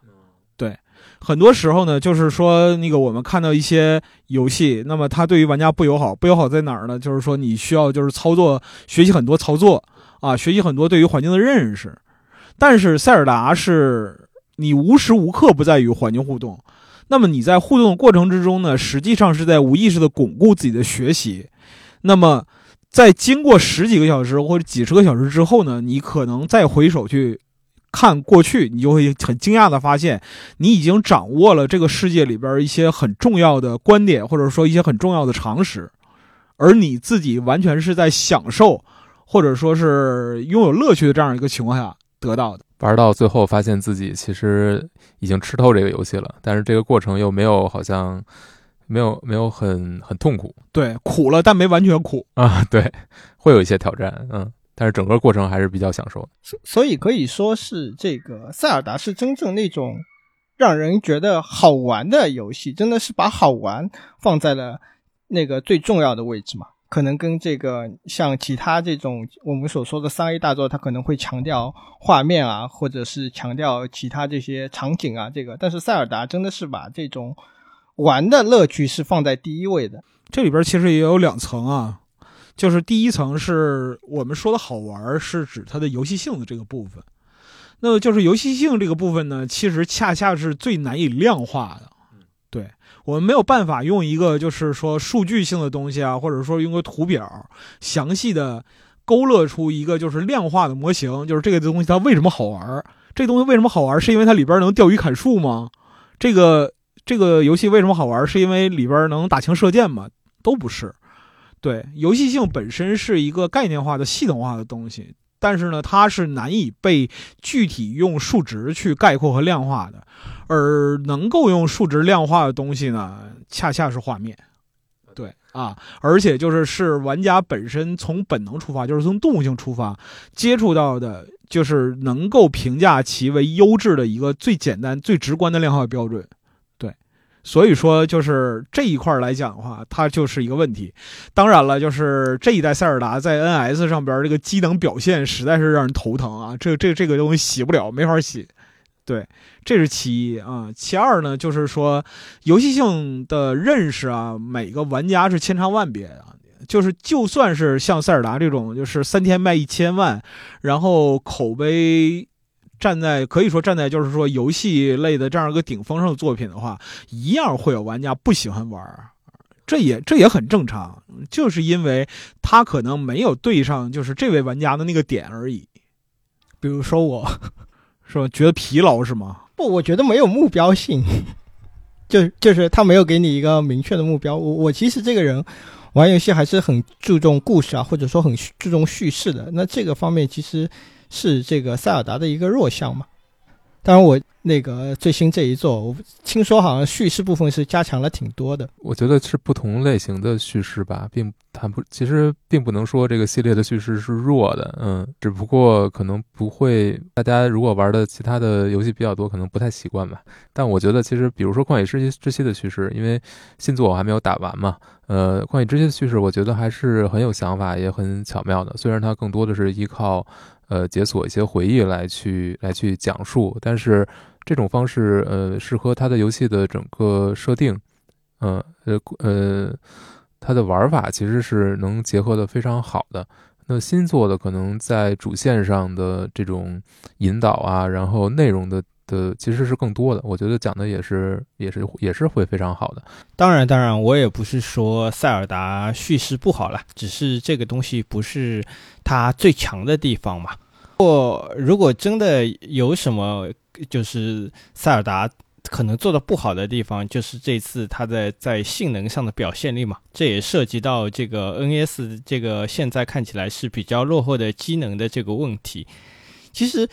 很多时候呢，就是说那个我们看到一些游戏，那么它对于玩家不友好，不友好在哪儿呢？就是说你需要就是操作学习很多操作啊，学习很多对于环境的认识。但是塞尔达是你无时无刻不在与环境互动，那么你在互动的过程之中呢，实际上是在无意识的巩固自己的学习。那么在经过十几个小时或者几十个小时之后呢，你可能再回首去。看过去，你就会很惊讶的发现，你已经掌握了这个世界里边一些很重要的观点，或者说一些很重要的常识，而你自己完全是在享受，或者说是拥有乐趣的这样一个情况下得到的。玩到最后，发现自己其实已经吃透这个游戏了，但是这个过程又没有好像没有没有很很痛苦。对，苦了，但没完全苦啊。对，会有一些挑战，嗯。但是整个过程还是比较享受的，所所以可以说是这个塞尔达是真正那种让人觉得好玩的游戏，真的是把好玩放在了那个最重要的位置嘛？可能跟这个像其他这种我们所说的三 A 大作，它可能会强调画面啊，或者是强调其他这些场景啊，这个，但是塞尔达真的是把这种玩的乐趣是放在第一位的。这里边其实也有两层啊。就是第一层是我们说的好玩，是指它的游戏性的这个部分。那么就是游戏性这个部分呢，其实恰恰是最难以量化的。对我们没有办法用一个就是说数据性的东西啊，或者说用个图表详细的勾勒出一个就是量化的模型，就是这个东西它为什么好玩？这东西为什么好玩？是因为它里边能钓鱼砍树吗？这个这个游戏为什么好玩？是因为里边能打枪射箭吗？都不是。对，游戏性本身是一个概念化的系统化的东西。但是呢，它是难以被具体用数值去概括和量化的，而能够用数值量化的东西呢，恰恰是画面。对啊，而且就是是玩家本身从本能出发，就是从动物性出发，接触到的就是能够评价其为优质的一个最简单、最直观的量化标准。所以说，就是这一块来讲的话，它就是一个问题。当然了，就是这一代塞尔达在 NS 上边这个机能表现实在是让人头疼啊！这这这个东西洗不了，没法洗。对，这是其一啊。其二呢，就是说游戏性的认识啊，每个玩家是千差万别的。就是就算是像塞尔达这种，就是三天卖一千万，然后口碑。站在可以说站在就是说游戏类的这样一个顶峰上的作品的话，一样会有玩家不喜欢玩这也这也很正常，就是因为他可能没有对上就是这位玩家的那个点而已。比如说我，是吧？觉得疲劳是吗？不，我觉得没有目标性，(laughs) 就就是他没有给你一个明确的目标。我我其实这个人玩游戏还是很注重故事啊，或者说很注重叙事的。那这个方面其实。是这个塞尔达的一个弱项嘛？当然，我那个最新这一作，我听说好像叙事部分是加强了挺多的。我觉得是不同类型的叙事吧，并谈不，其实并不能说这个系列的叙事是弱的，嗯，只不过可能不会，大家如果玩的其他的游戏比较多，可能不太习惯吧。但我觉得，其实比如说《旷野之息》之息的叙事，因为新作我还没有打完嘛，呃，《旷野之息》的叙事，我觉得还是很有想法，也很巧妙的。虽然它更多的是依靠。呃，解锁一些回忆来去来去讲述，但是这种方式，呃，适合它的游戏的整个设定，呃呃呃，它的玩法其实是能结合的非常好的。那新做的可能在主线上的这种引导啊，然后内容的。的其实是更多的，我觉得讲的也是也是也是会非常好的。当然，当然，我也不是说塞尔达叙事不好了，只是这个东西不是它最强的地方嘛。或如果真的有什么，就是塞尔达可能做的不好的地方，就是这次它的在性能上的表现力嘛。这也涉及到这个 NS 这个现在看起来是比较落后的机能的这个问题。其实。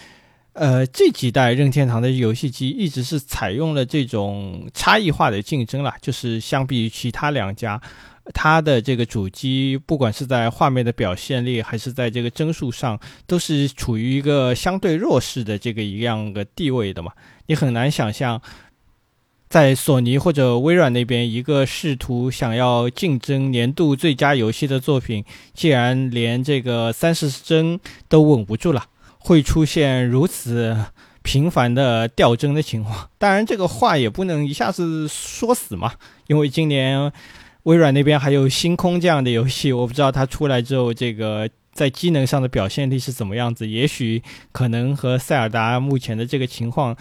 呃，这几代任天堂的游戏机一直是采用了这种差异化的竞争啦，就是相比于其他两家，它的这个主机不管是在画面的表现力，还是在这个帧数上，都是处于一个相对弱势的这个一样的地位的嘛。你很难想象，在索尼或者微软那边，一个试图想要竞争年度最佳游戏的作品，竟然连这个三十帧都稳不住了。会出现如此频繁的掉帧的情况，当然这个话也不能一下子说死嘛，因为今年微软那边还有星空这样的游戏，我不知道它出来之后，这个在机能上的表现力是怎么样子，也许可能和塞尔达目前的这个情况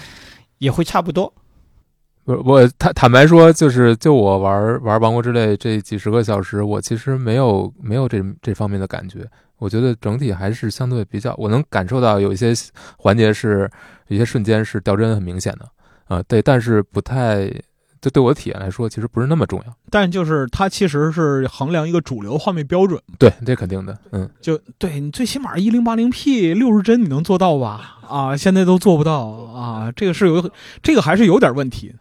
也会差不多。不，我坦坦白说，就是就我玩玩王国之泪这几十个小时，我其实没有没有这这方面的感觉。我觉得整体还是相对比较，我能感受到有一些环节是，有些瞬间是掉帧很明显的，啊，对，但是不太，这对我的体验来说，其实不是那么重要。但就是它其实是衡量一个主流画面标准，对，这肯定的，嗯，就对你最起码一零八零 P 六十帧你能做到吧？啊，现在都做不到啊，这个是有，这个还是有点问题。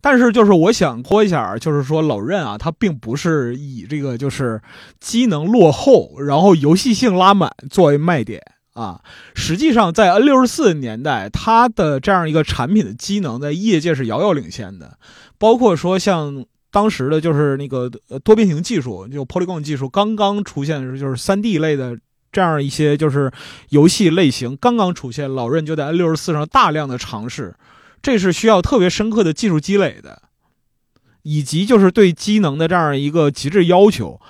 但是就是我想说一下，就是说老任啊，他并不是以这个就是机能落后，然后游戏性拉满作为卖点啊。实际上在 N 六十四年代，它的这样一个产品的机能在业界是遥遥领先的。包括说像当时的就是那个呃多边形技术，就 Polygon 技术刚刚出现的时候，就是三 D 类的这样一些就是游戏类型刚刚出现，老任就在 N 六十四上大量的尝试。这是需要特别深刻的技术积累的，以及就是对机能的这样一个极致要求。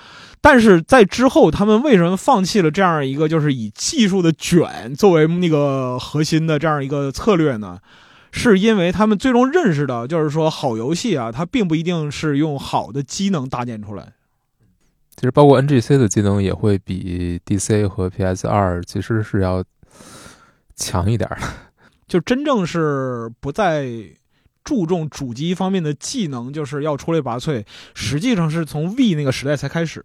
但是在之后，他们为什么放弃了这样一个就是以技术的卷作为那个核心的这样一个策略呢？是因为他们最终认识到，就是说好游戏啊，它并不一定是用好的机能搭建出来。其实包括 NGC 的机能也会比 DC 和 PS 二其实是要强一点的。(laughs) 就真正是不再注重主机方面的技能，就是要出类拔萃，实际上是从 V 那个时代才开始。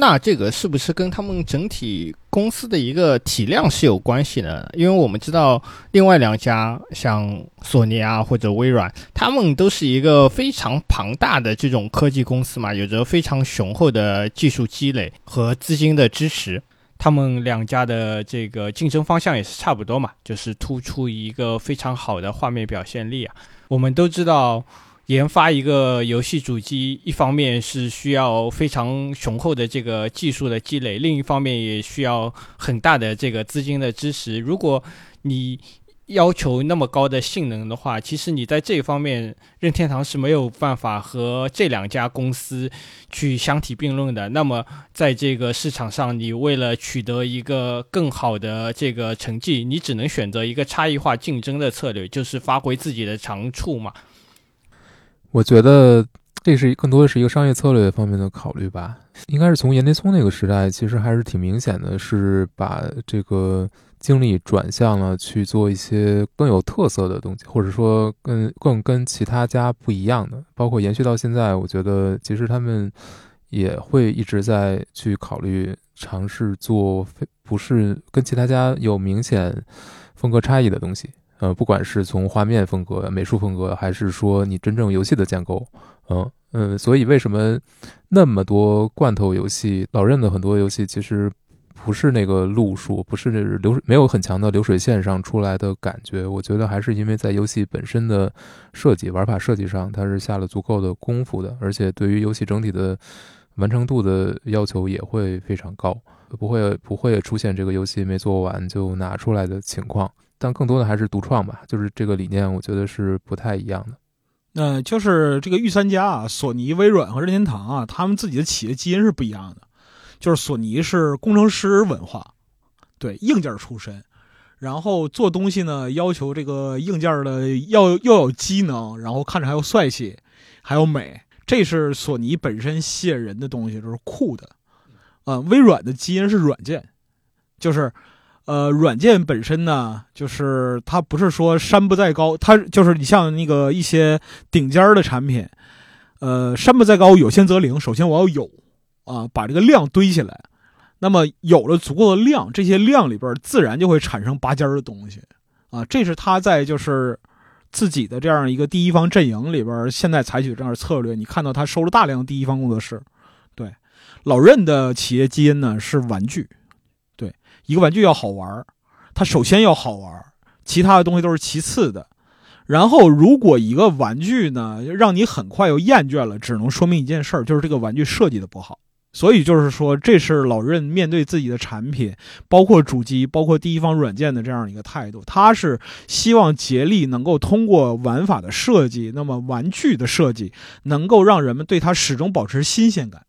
那这个是不是跟他们整体公司的一个体量是有关系呢？因为我们知道，另外两家像索尼啊或者微软，他们都是一个非常庞大的这种科技公司嘛，有着非常雄厚的技术积累和资金的支持。他们两家的这个竞争方向也是差不多嘛，就是突出一个非常好的画面表现力啊。我们都知道。研发一个游戏主机，一方面是需要非常雄厚的这个技术的积累，另一方面也需要很大的这个资金的支持。如果你要求那么高的性能的话，其实你在这方面，任天堂是没有办法和这两家公司去相提并论的。那么，在这个市场上，你为了取得一个更好的这个成绩，你只能选择一个差异化竞争的策略，就是发挥自己的长处嘛。我觉得这是更多的是一个商业策略方面的考虑吧。应该是从严内聪那个时代，其实还是挺明显的，是把这个精力转向了去做一些更有特色的东西，或者说更更跟其他家不一样的。包括延续到现在，我觉得其实他们也会一直在去考虑尝试做非不是跟其他家有明显风格差异的东西。呃，不管是从画面风格、美术风格，还是说你真正游戏的建构，嗯嗯，所以为什么那么多罐头游戏，老任的很多游戏其实不是那个路数，不是流没有很强的流水线上出来的感觉？我觉得还是因为在游戏本身的设计、玩法设计上，它是下了足够的功夫的，而且对于游戏整体的完成度的要求也会非常高，不会不会出现这个游戏没做完就拿出来的情况。但更多的还是独创吧，就是这个理念，我觉得是不太一样的。那就是这个御三家啊，索尼、微软和任天堂啊，他们自己的企业基因是不一样的。就是索尼是工程师文化，对硬件出身，然后做东西呢，要求这个硬件的要又有机能，然后看着还有帅气，还有美，这是索尼本身吸引人的东西，就是酷的。啊，微软的基因是软件，就是。呃，软件本身呢，就是它不是说山不在高，它就是你像那个一些顶尖的产品，呃，山不在高，有仙则灵。首先我要有啊，把这个量堆起来，那么有了足够的量，这些量里边自然就会产生拔尖的东西啊。这是他在就是自己的这样一个第一方阵营里边现在采取这样的策略。你看到他收了大量第一方工作室，对，老任的企业基因呢是玩具。一个玩具要好玩，它首先要好玩，其他的东西都是其次的。然后，如果一个玩具呢让你很快又厌倦了，只能说明一件事儿，就是这个玩具设计的不好。所以，就是说，这是老任面对自己的产品，包括主机，包括第一方软件的这样一个态度。他是希望竭力能够通过玩法的设计，那么玩具的设计能够让人们对它始终保持新鲜感。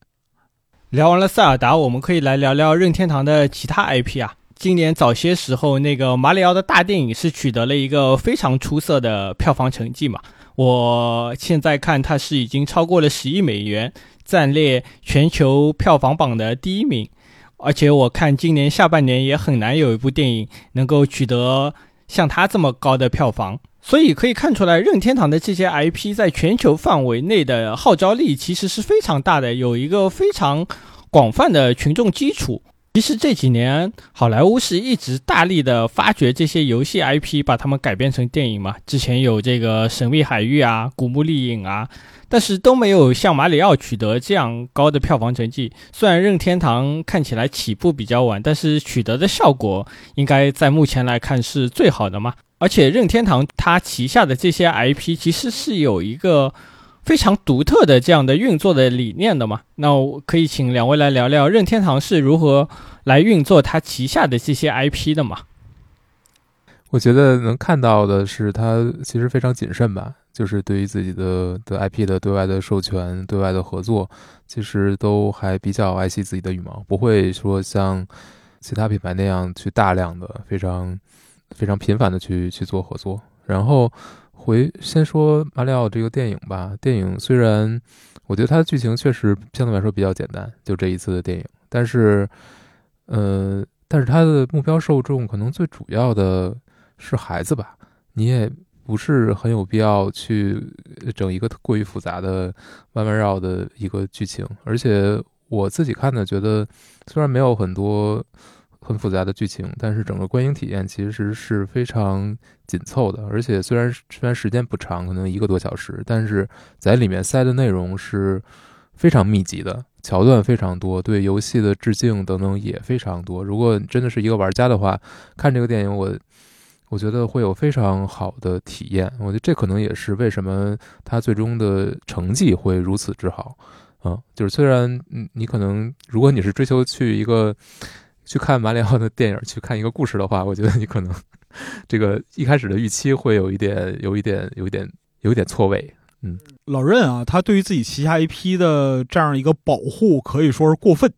聊完了塞尔达，我们可以来聊聊任天堂的其他 IP 啊。今年早些时候，那个马里奥的大电影是取得了一个非常出色的票房成绩嘛。我现在看它是已经超过了十亿美元，暂列全球票房榜的第一名。而且我看今年下半年也很难有一部电影能够取得像它这么高的票房。所以可以看出来，任天堂的这些 IP 在全球范围内的号召力其实是非常大的，有一个非常广泛的群众基础。其实这几年，好莱坞是一直大力的发掘这些游戏 IP，把它们改编成电影嘛。之前有这个《神秘海域》啊，《古墓丽影》啊，但是都没有像马里奥取得这样高的票房成绩。虽然任天堂看起来起步比较晚，但是取得的效果应该在目前来看是最好的嘛。而且任天堂它旗下的这些 IP 其实是有一个非常独特的这样的运作的理念的嘛。那我可以请两位来聊聊任天堂是如何来运作它旗下的这些 IP 的嘛？我觉得能看到的是，它其实非常谨慎吧。就是对于自己的的 IP 的对外的授权、对外的合作，其实都还比较爱惜自己的羽毛，不会说像其他品牌那样去大量的、非常非常频繁的去去做合作。然后回先说马里奥这个电影吧，电影虽然我觉得它的剧情确实相对来说比较简单，就这一次的电影，但是呃，但是它的目标受众可能最主要的是孩子吧，你也。不是很有必要去整一个过于复杂的弯弯绕的一个剧情，而且我自己看的，觉得虽然没有很多很复杂的剧情，但是整个观影体验其实是非常紧凑的。而且虽然虽然时间不长，可能一个多小时，但是在里面塞的内容是非常密集的，桥段非常多，对游戏的致敬等等也非常多。如果真的是一个玩家的话，看这个电影我。我觉得会有非常好的体验，我觉得这可能也是为什么他最终的成绩会如此之好，嗯，就是虽然你可能如果你是追求去一个去看马里奥的电影，去看一个故事的话，我觉得你可能这个一开始的预期会有一点有一点有一点有一点错位，嗯，老任啊，他对于自己旗下 IP 的这样一个保护可以说是过分，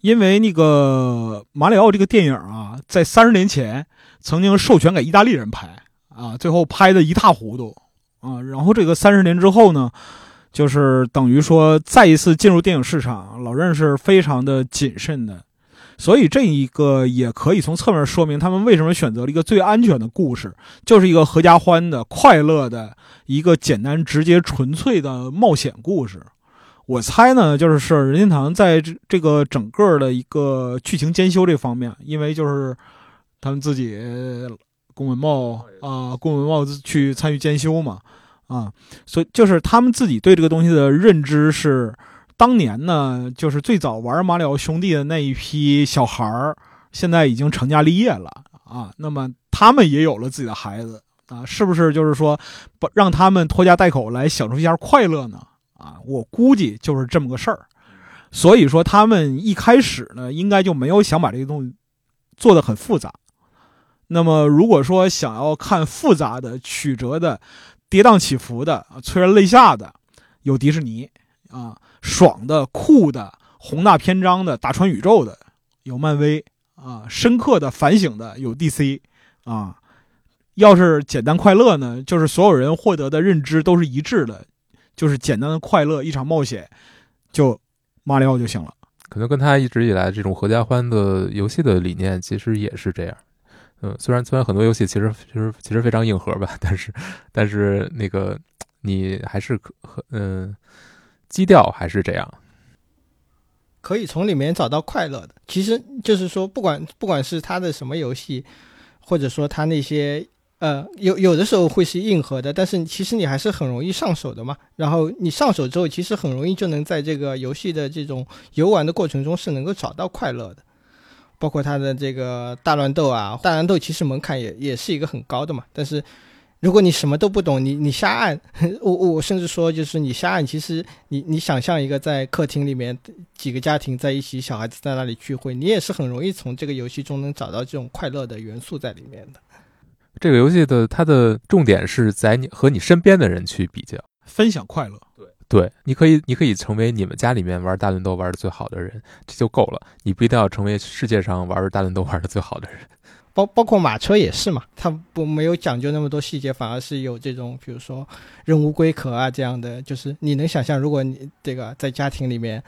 因为那个马里奥这个电影啊，在三十年前。曾经授权给意大利人拍啊，最后拍的一塌糊涂啊。然后这个三十年之后呢，就是等于说再一次进入电影市场，老任是非常的谨慎的。所以这一个也可以从侧面说明他们为什么选择了一个最安全的故事，就是一个合家欢的、快乐的一个简单、直接、纯粹的冒险故事。我猜呢，就是是任天堂在这这个整个的一个剧情兼修这方面，因为就是。他们自己龚文茂啊，宫本茂去参与监修嘛，啊，所以就是他们自己对这个东西的认知是，当年呢，就是最早玩马里奥兄弟的那一批小孩儿，现在已经成家立业了啊，那么他们也有了自己的孩子啊，是不是就是说，不让他们拖家带口来享受一下快乐呢？啊，我估计就是这么个事儿，所以说他们一开始呢，应该就没有想把这个东西做得很复杂。那么，如果说想要看复杂的、曲折的、跌宕起伏的、催人泪下的，有迪士尼啊；爽的、酷的、宏大篇章的、打穿宇宙的，有漫威啊；深刻的、反省的，有 DC 啊。要是简单快乐呢，就是所有人获得的认知都是一致的，就是简单的快乐，一场冒险，就马里奥就行了。可能跟他一直以来这种合家欢的游戏的理念，其实也是这样。嗯，虽然虽然很多游戏其实其实其实非常硬核吧，但是但是那个你还是可嗯基调还是这样，可以从里面找到快乐的。其实就是说，不管不管是他的什么游戏，或者说他那些呃有有的时候会是硬核的，但是其实你还是很容易上手的嘛。然后你上手之后，其实很容易就能在这个游戏的这种游玩的过程中是能够找到快乐的。包括它的这个大乱斗啊，大乱斗其实门槛也也是一个很高的嘛。但是，如果你什么都不懂，你你瞎按，(laughs) 我我甚至说就是你瞎按，其实你你想象一个在客厅里面几个家庭在一起，小孩子在那里聚会，你也是很容易从这个游戏中能找到这种快乐的元素在里面的。这个游戏的它的重点是在你和你身边的人去比较，分享快乐。对，你可以，你可以成为你们家里面玩大乱斗玩的最好的人，这就够了。你不一定要成为世界上玩大乱斗玩的最好的人。(laughs) 包包括马车也是嘛，它不没有讲究那么多细节，反而是有这种，比如说任务龟壳啊这样的，就是你能想象，如果你这个在家庭里面，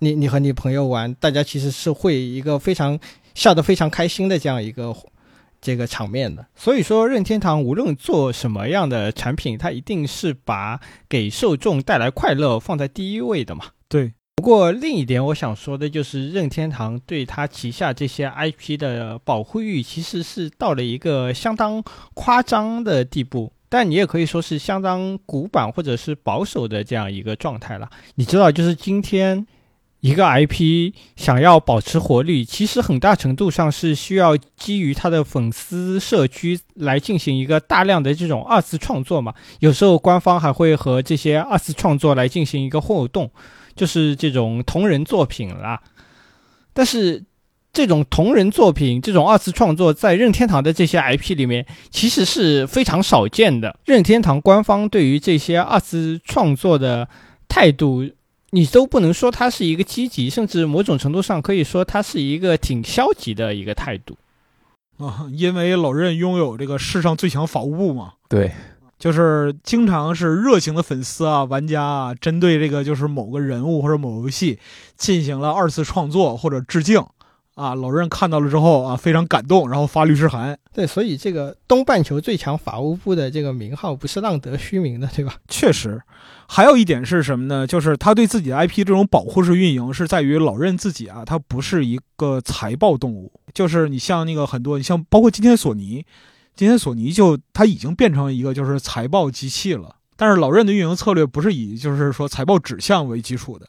你你和你朋友玩，大家其实是会一个非常笑得非常开心的这样一个。这个场面的，所以说任天堂无论做什么样的产品，它一定是把给受众带来快乐放在第一位的嘛。对。不过另一点，我想说的就是任天堂对他旗下这些 IP 的保护欲，其实是到了一个相当夸张的地步，但你也可以说是相当古板或者是保守的这样一个状态了。你知道，就是今天。一个 IP 想要保持活力，其实很大程度上是需要基于他的粉丝社区来进行一个大量的这种二次创作嘛。有时候官方还会和这些二次创作来进行一个互动，就是这种同人作品啦。但是这种同人作品，这种二次创作，在任天堂的这些 IP 里面，其实是非常少见的。任天堂官方对于这些二次创作的态度，你都不能说他是一个积极，甚至某种程度上可以说他是一个挺消极的一个态度。啊，因为老任拥有这个世上最强法务部嘛，对，就是经常是热情的粉丝啊、玩家啊，针对这个就是某个人物或者某游戏进行了二次创作或者致敬。啊，老任看到了之后啊，非常感动，然后发律师函。对，所以这个东半球最强法务部的这个名号不是浪得虚名的，对吧？确实，还有一点是什么呢？就是他对自己的 IP 这种保护式运营，是在于老任自己啊，他不是一个财报动物。就是你像那个很多，你像包括今天索尼，今天索尼就他已经变成一个就是财报机器了。但是老任的运营策略不是以就是说财报指向为基础的。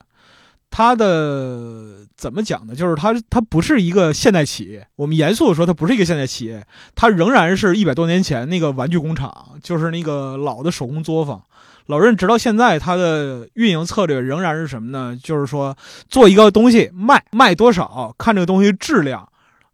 它的怎么讲呢？就是它，它不是一个现代企业。我们严肃的说，它不是一个现代企业，它仍然是一百多年前那个玩具工厂，就是那个老的手工作坊。老任直到现在，他的运营策略仍然是什么呢？就是说，做一个东西卖，卖多少看这个东西质量，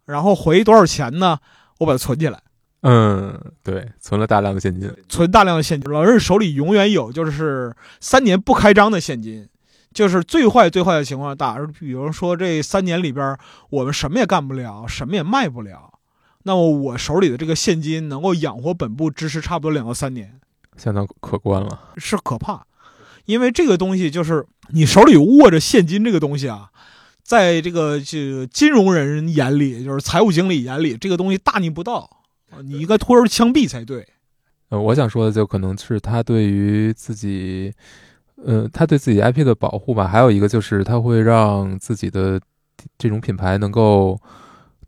然后回多少钱呢？我把它存起来。嗯，对，存了大量的现金，存大量的现金。老任手里永远有就是三年不开张的现金。就是最坏最坏的情况，打比如说这三年里边，我们什么也干不了，什么也卖不了，那么我手里的这个现金能够养活本部支持差不多两到三年，相当可观了，是可怕，因为这个东西就是你手里握着现金这个东西啊，在这个这金融人眼里，就是财务经理眼里，这个东西大逆不道，你应该拖着枪毙才对。呃，我想说的就可能是他对于自己。呃，他对自己 IP 的保护吧，还有一个就是他会让自己的这种品牌能够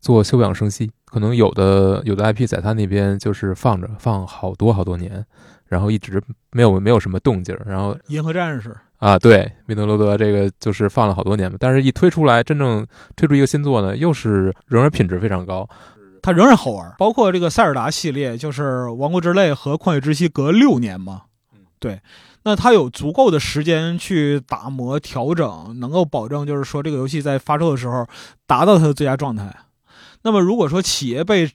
做休养生息。可能有的有的 IP 在他那边就是放着放好多好多年，然后一直没有没有什么动静。然后银河战士啊，对，米德罗德这个就是放了好多年嘛，但是一推出来，真正推出一个新作呢，又是仍然品质非常高，它仍然好玩。包括这个塞尔达系列，就是王国之泪和旷野之息隔六年嘛，对。那他有足够的时间去打磨调整，能够保证就是说这个游戏在发售的时候达到它的最佳状态。那么如果说企业被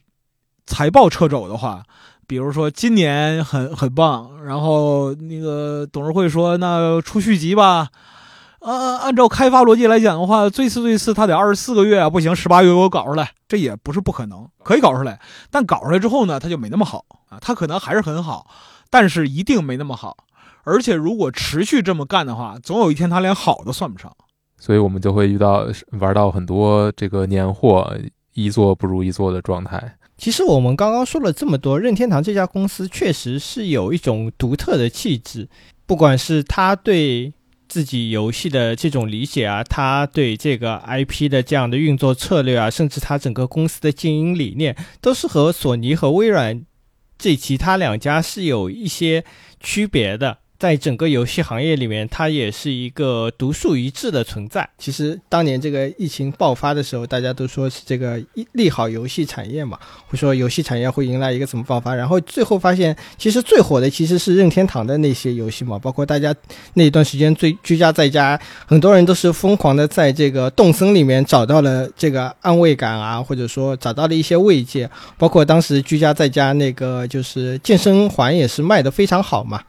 财报撤走的话，比如说今年很很棒，然后那个董事会说那出续集吧，呃，按照开发逻辑来讲的话，最次最次他得二十四个月啊，不行，十八月给我搞出来，这也不是不可能，可以搞出来。但搞出来之后呢，它就没那么好啊，它可能还是很好，但是一定没那么好。而且，如果持续这么干的话，总有一天他连好都算不上。所以我们就会遇到玩到很多这个年货一做不如一做的状态。其实我们刚刚说了这么多，任天堂这家公司确实是有一种独特的气质，不管是他对自己游戏的这种理解啊，他对这个 IP 的这样的运作策略啊，甚至他整个公司的经营理念，都是和索尼和微软这其他两家是有一些区别的。在整个游戏行业里面，它也是一个独树一帜的存在。其实当年这个疫情爆发的时候，大家都说是这个利好游戏产业嘛，会说游戏产业会迎来一个怎么爆发。然后最后发现，其实最火的其实是任天堂的那些游戏嘛，包括大家那一段时间最居家在家，很多人都是疯狂的在这个动森里面找到了这个安慰感啊，或者说找到了一些慰藉。包括当时居家在家那个就是健身环也是卖的非常好嘛。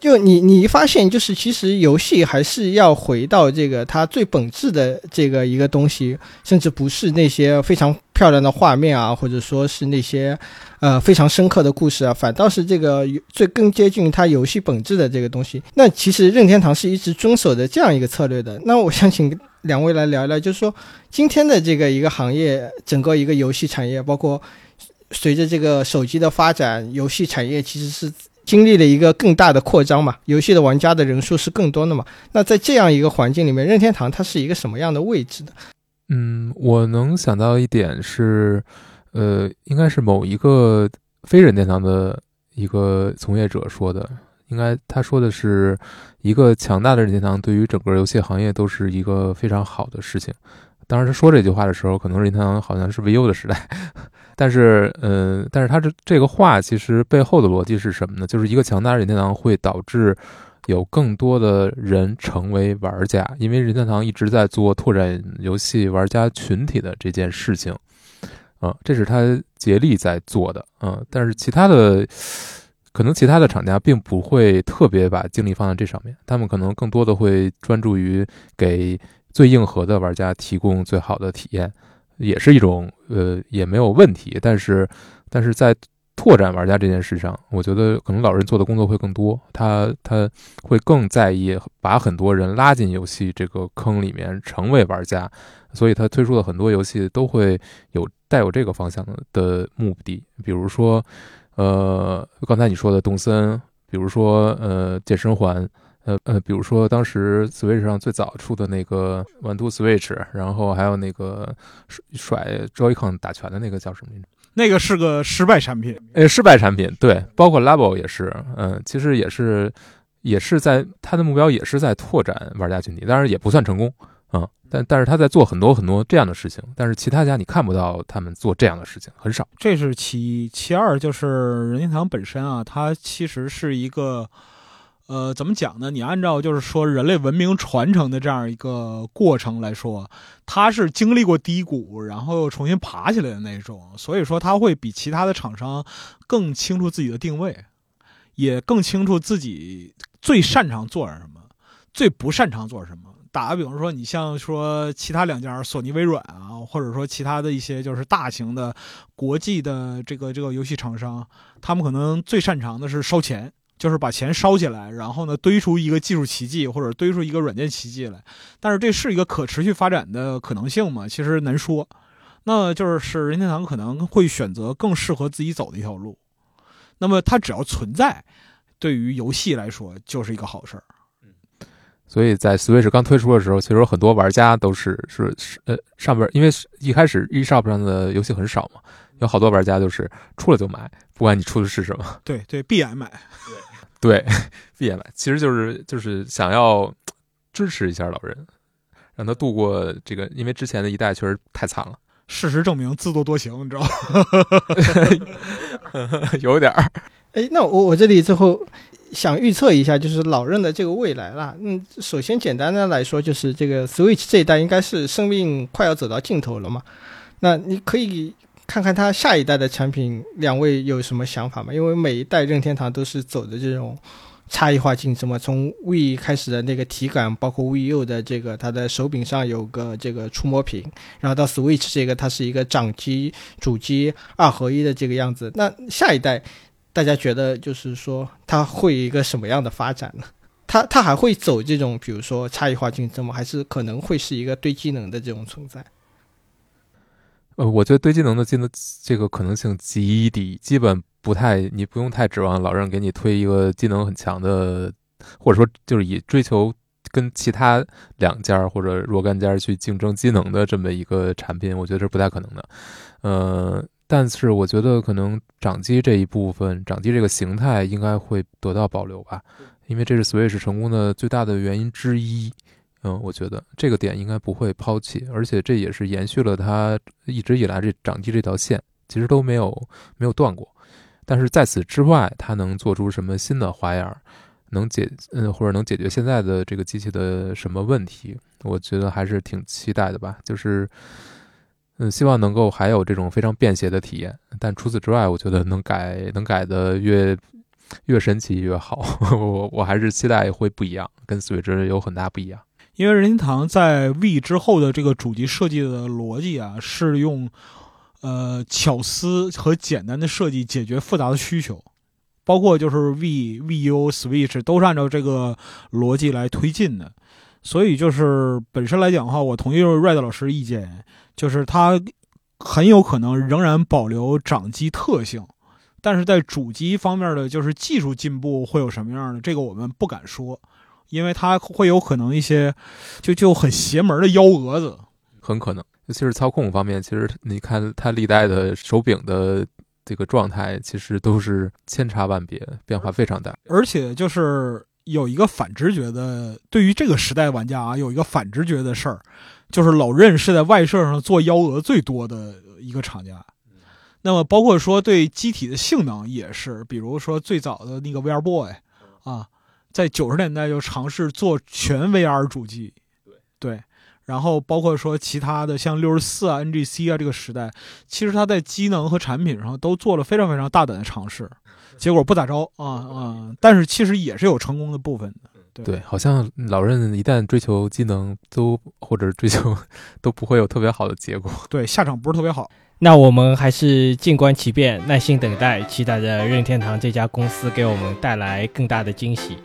就你，你发现就是，其实游戏还是要回到这个它最本质的这个一个东西，甚至不是那些非常漂亮的画面啊，或者说是那些呃非常深刻的故事啊，反倒是这个最更接近它游戏本质的这个东西。那其实任天堂是一直遵守的这样一个策略的。那我想请两位来聊一聊，就是说今天的这个一个行业，整个一个游戏产业，包括随着这个手机的发展，游戏产业其实是。经历了一个更大的扩张嘛，游戏的玩家的人数是更多的嘛。那在这样一个环境里面，任天堂它是一个什么样的位置的？嗯，我能想到一点是，呃，应该是某一个非任天堂的一个从业者说的，应该他说的是一个强大的任天堂对于整个游戏行业都是一个非常好的事情。当时他说这句话的时候，可能任天堂好像是 VU 的时代。但是，嗯，但是他这这个话其实背后的逻辑是什么呢？就是一个强大的任天堂会导致有更多的人成为玩家，因为任天堂一直在做拓展游戏玩家群体的这件事情，啊，这是他竭力在做的，嗯，但是其他的，可能其他的厂家并不会特别把精力放在这上面，他们可能更多的会专注于给最硬核的玩家提供最好的体验，也是一种呃也没有问题，但是但是在。拓展玩家这件事上，我觉得可能老人做的工作会更多，他他会更在意把很多人拉进游戏这个坑里面成为玩家，所以他推出的很多游戏都会有带有这个方向的目的，比如说，呃，刚才你说的动森，比如说呃健身环，呃呃，比如说当时 Switch 上最早出的那个 One Two Switch，然后还有那个甩 Joy-Con 打拳的那个叫什么？那个是个失败产品，呃，失败产品，对，包括 Level 也是，嗯，其实也是，也是在他的目标也是在拓展玩家群体，当然也不算成功，啊，但但是他在做很多很多这样的事情，但是其他家你看不到他们做这样的事情，很少。这是其一，其二就是任天堂本身啊，它其实是一个。呃，怎么讲呢？你按照就是说人类文明传承的这样一个过程来说，它是经历过低谷，然后重新爬起来的那种，所以说它会比其他的厂商更清楚自己的定位，也更清楚自己最擅长做什么，最不擅长做什么。打个比方说，你像说其他两家索尼、微软啊，或者说其他的一些就是大型的国际的这个这个游戏厂商，他们可能最擅长的是烧钱。就是把钱烧起来，然后呢堆出一个技术奇迹，或者堆出一个软件奇迹来。但是这是一个可持续发展的可能性吗？其实难说。那就是任天堂可能会选择更适合自己走的一条路。那么它只要存在，对于游戏来说就是一个好事儿。所以在 Switch 刚推出的时候，其实很多玩家都是是是呃上边，因为一开始 eShop 上的游戏很少嘛，有好多玩家就是出了就买，不管你出的是什么。对对，必然买。对，(laughs) 闭眼买，其实就是就是想要支持一下老人，让他度过这个，因为之前的一代确实太惨了。事实证明，自作多情，你知道吗？(laughs) 有点儿。(laughs) 哎，那我我这里最后想预测一下，就是老任的这个未来啦。嗯，首先简单的来说，就是这个 Switch 这一代应该是生命快要走到尽头了嘛。那你可以。看看它下一代的产品，两位有什么想法吗？因为每一代任天堂都是走的这种差异化竞争嘛。从 V 开始的那个体感，包括 VU 的这个它的手柄上有个这个触摸屏，然后到 Switch 这个它是一个掌机、主机二合一的这个样子。那下一代大家觉得就是说它会一个什么样的发展呢？它它还会走这种比如说差异化竞争吗？还是可能会是一个堆机能的这种存在？呃，我觉得堆技能的技能这个可能性极低，基本不太，你不用太指望老任给你推一个技能很强的，或者说就是以追求跟其他两家或者若干家去竞争技能的这么一个产品，我觉得是不太可能的。呃，但是我觉得可能掌机这一部分，掌机这个形态应该会得到保留吧，因为这是 Switch 成功的最大的原因之一。嗯，我觉得这个点应该不会抛弃，而且这也是延续了它一直以来这掌机这条线，其实都没有没有断过。但是在此之外，它能做出什么新的花样，能解嗯或者能解决现在的这个机器的什么问题？我觉得还是挺期待的吧。就是嗯，希望能够还有这种非常便携的体验。但除此之外，我觉得能改能改的越越神奇越好。(laughs) 我我还是期待会不一样，跟 Switch 有很大不一样。因为任天堂在 V 之后的这个主机设计的逻辑啊，是用，呃巧思和简单的设计解决复杂的需求，包括就是 V、VU、Switch 都是按照这个逻辑来推进的，所以就是本身来讲的话，我同意 Red 老师意见，就是它很有可能仍然保留掌机特性，但是在主机方面的就是技术进步会有什么样的，这个我们不敢说。因为它会有可能一些，就就很邪门的幺蛾子，很可能，尤其是操控方面。其实你看它历代的手柄的这个状态，其实都是千差万别，变化非常大。而且就是有一个反直觉的，对于这个时代玩家啊，有一个反直觉的事儿，就是老任是在外设上做幺蛾最多的一个厂家。那么包括说对机体的性能也是，比如说最早的那个 VR Boy 啊。在九十年代就尝试做全 VR 主机，对然后包括说其他的像六十四啊、NGC 啊这个时代，其实它在机能和产品上都做了非常非常大胆的尝试，结果不咋着啊啊！但是其实也是有成功的部分的。对对，好像老任一旦追求机能，都或者追求都不会有特别好的结果。对，下场不是特别好。那我们还是静观其变，耐心等待，期待着任天堂这家公司给我们带来更大的惊喜。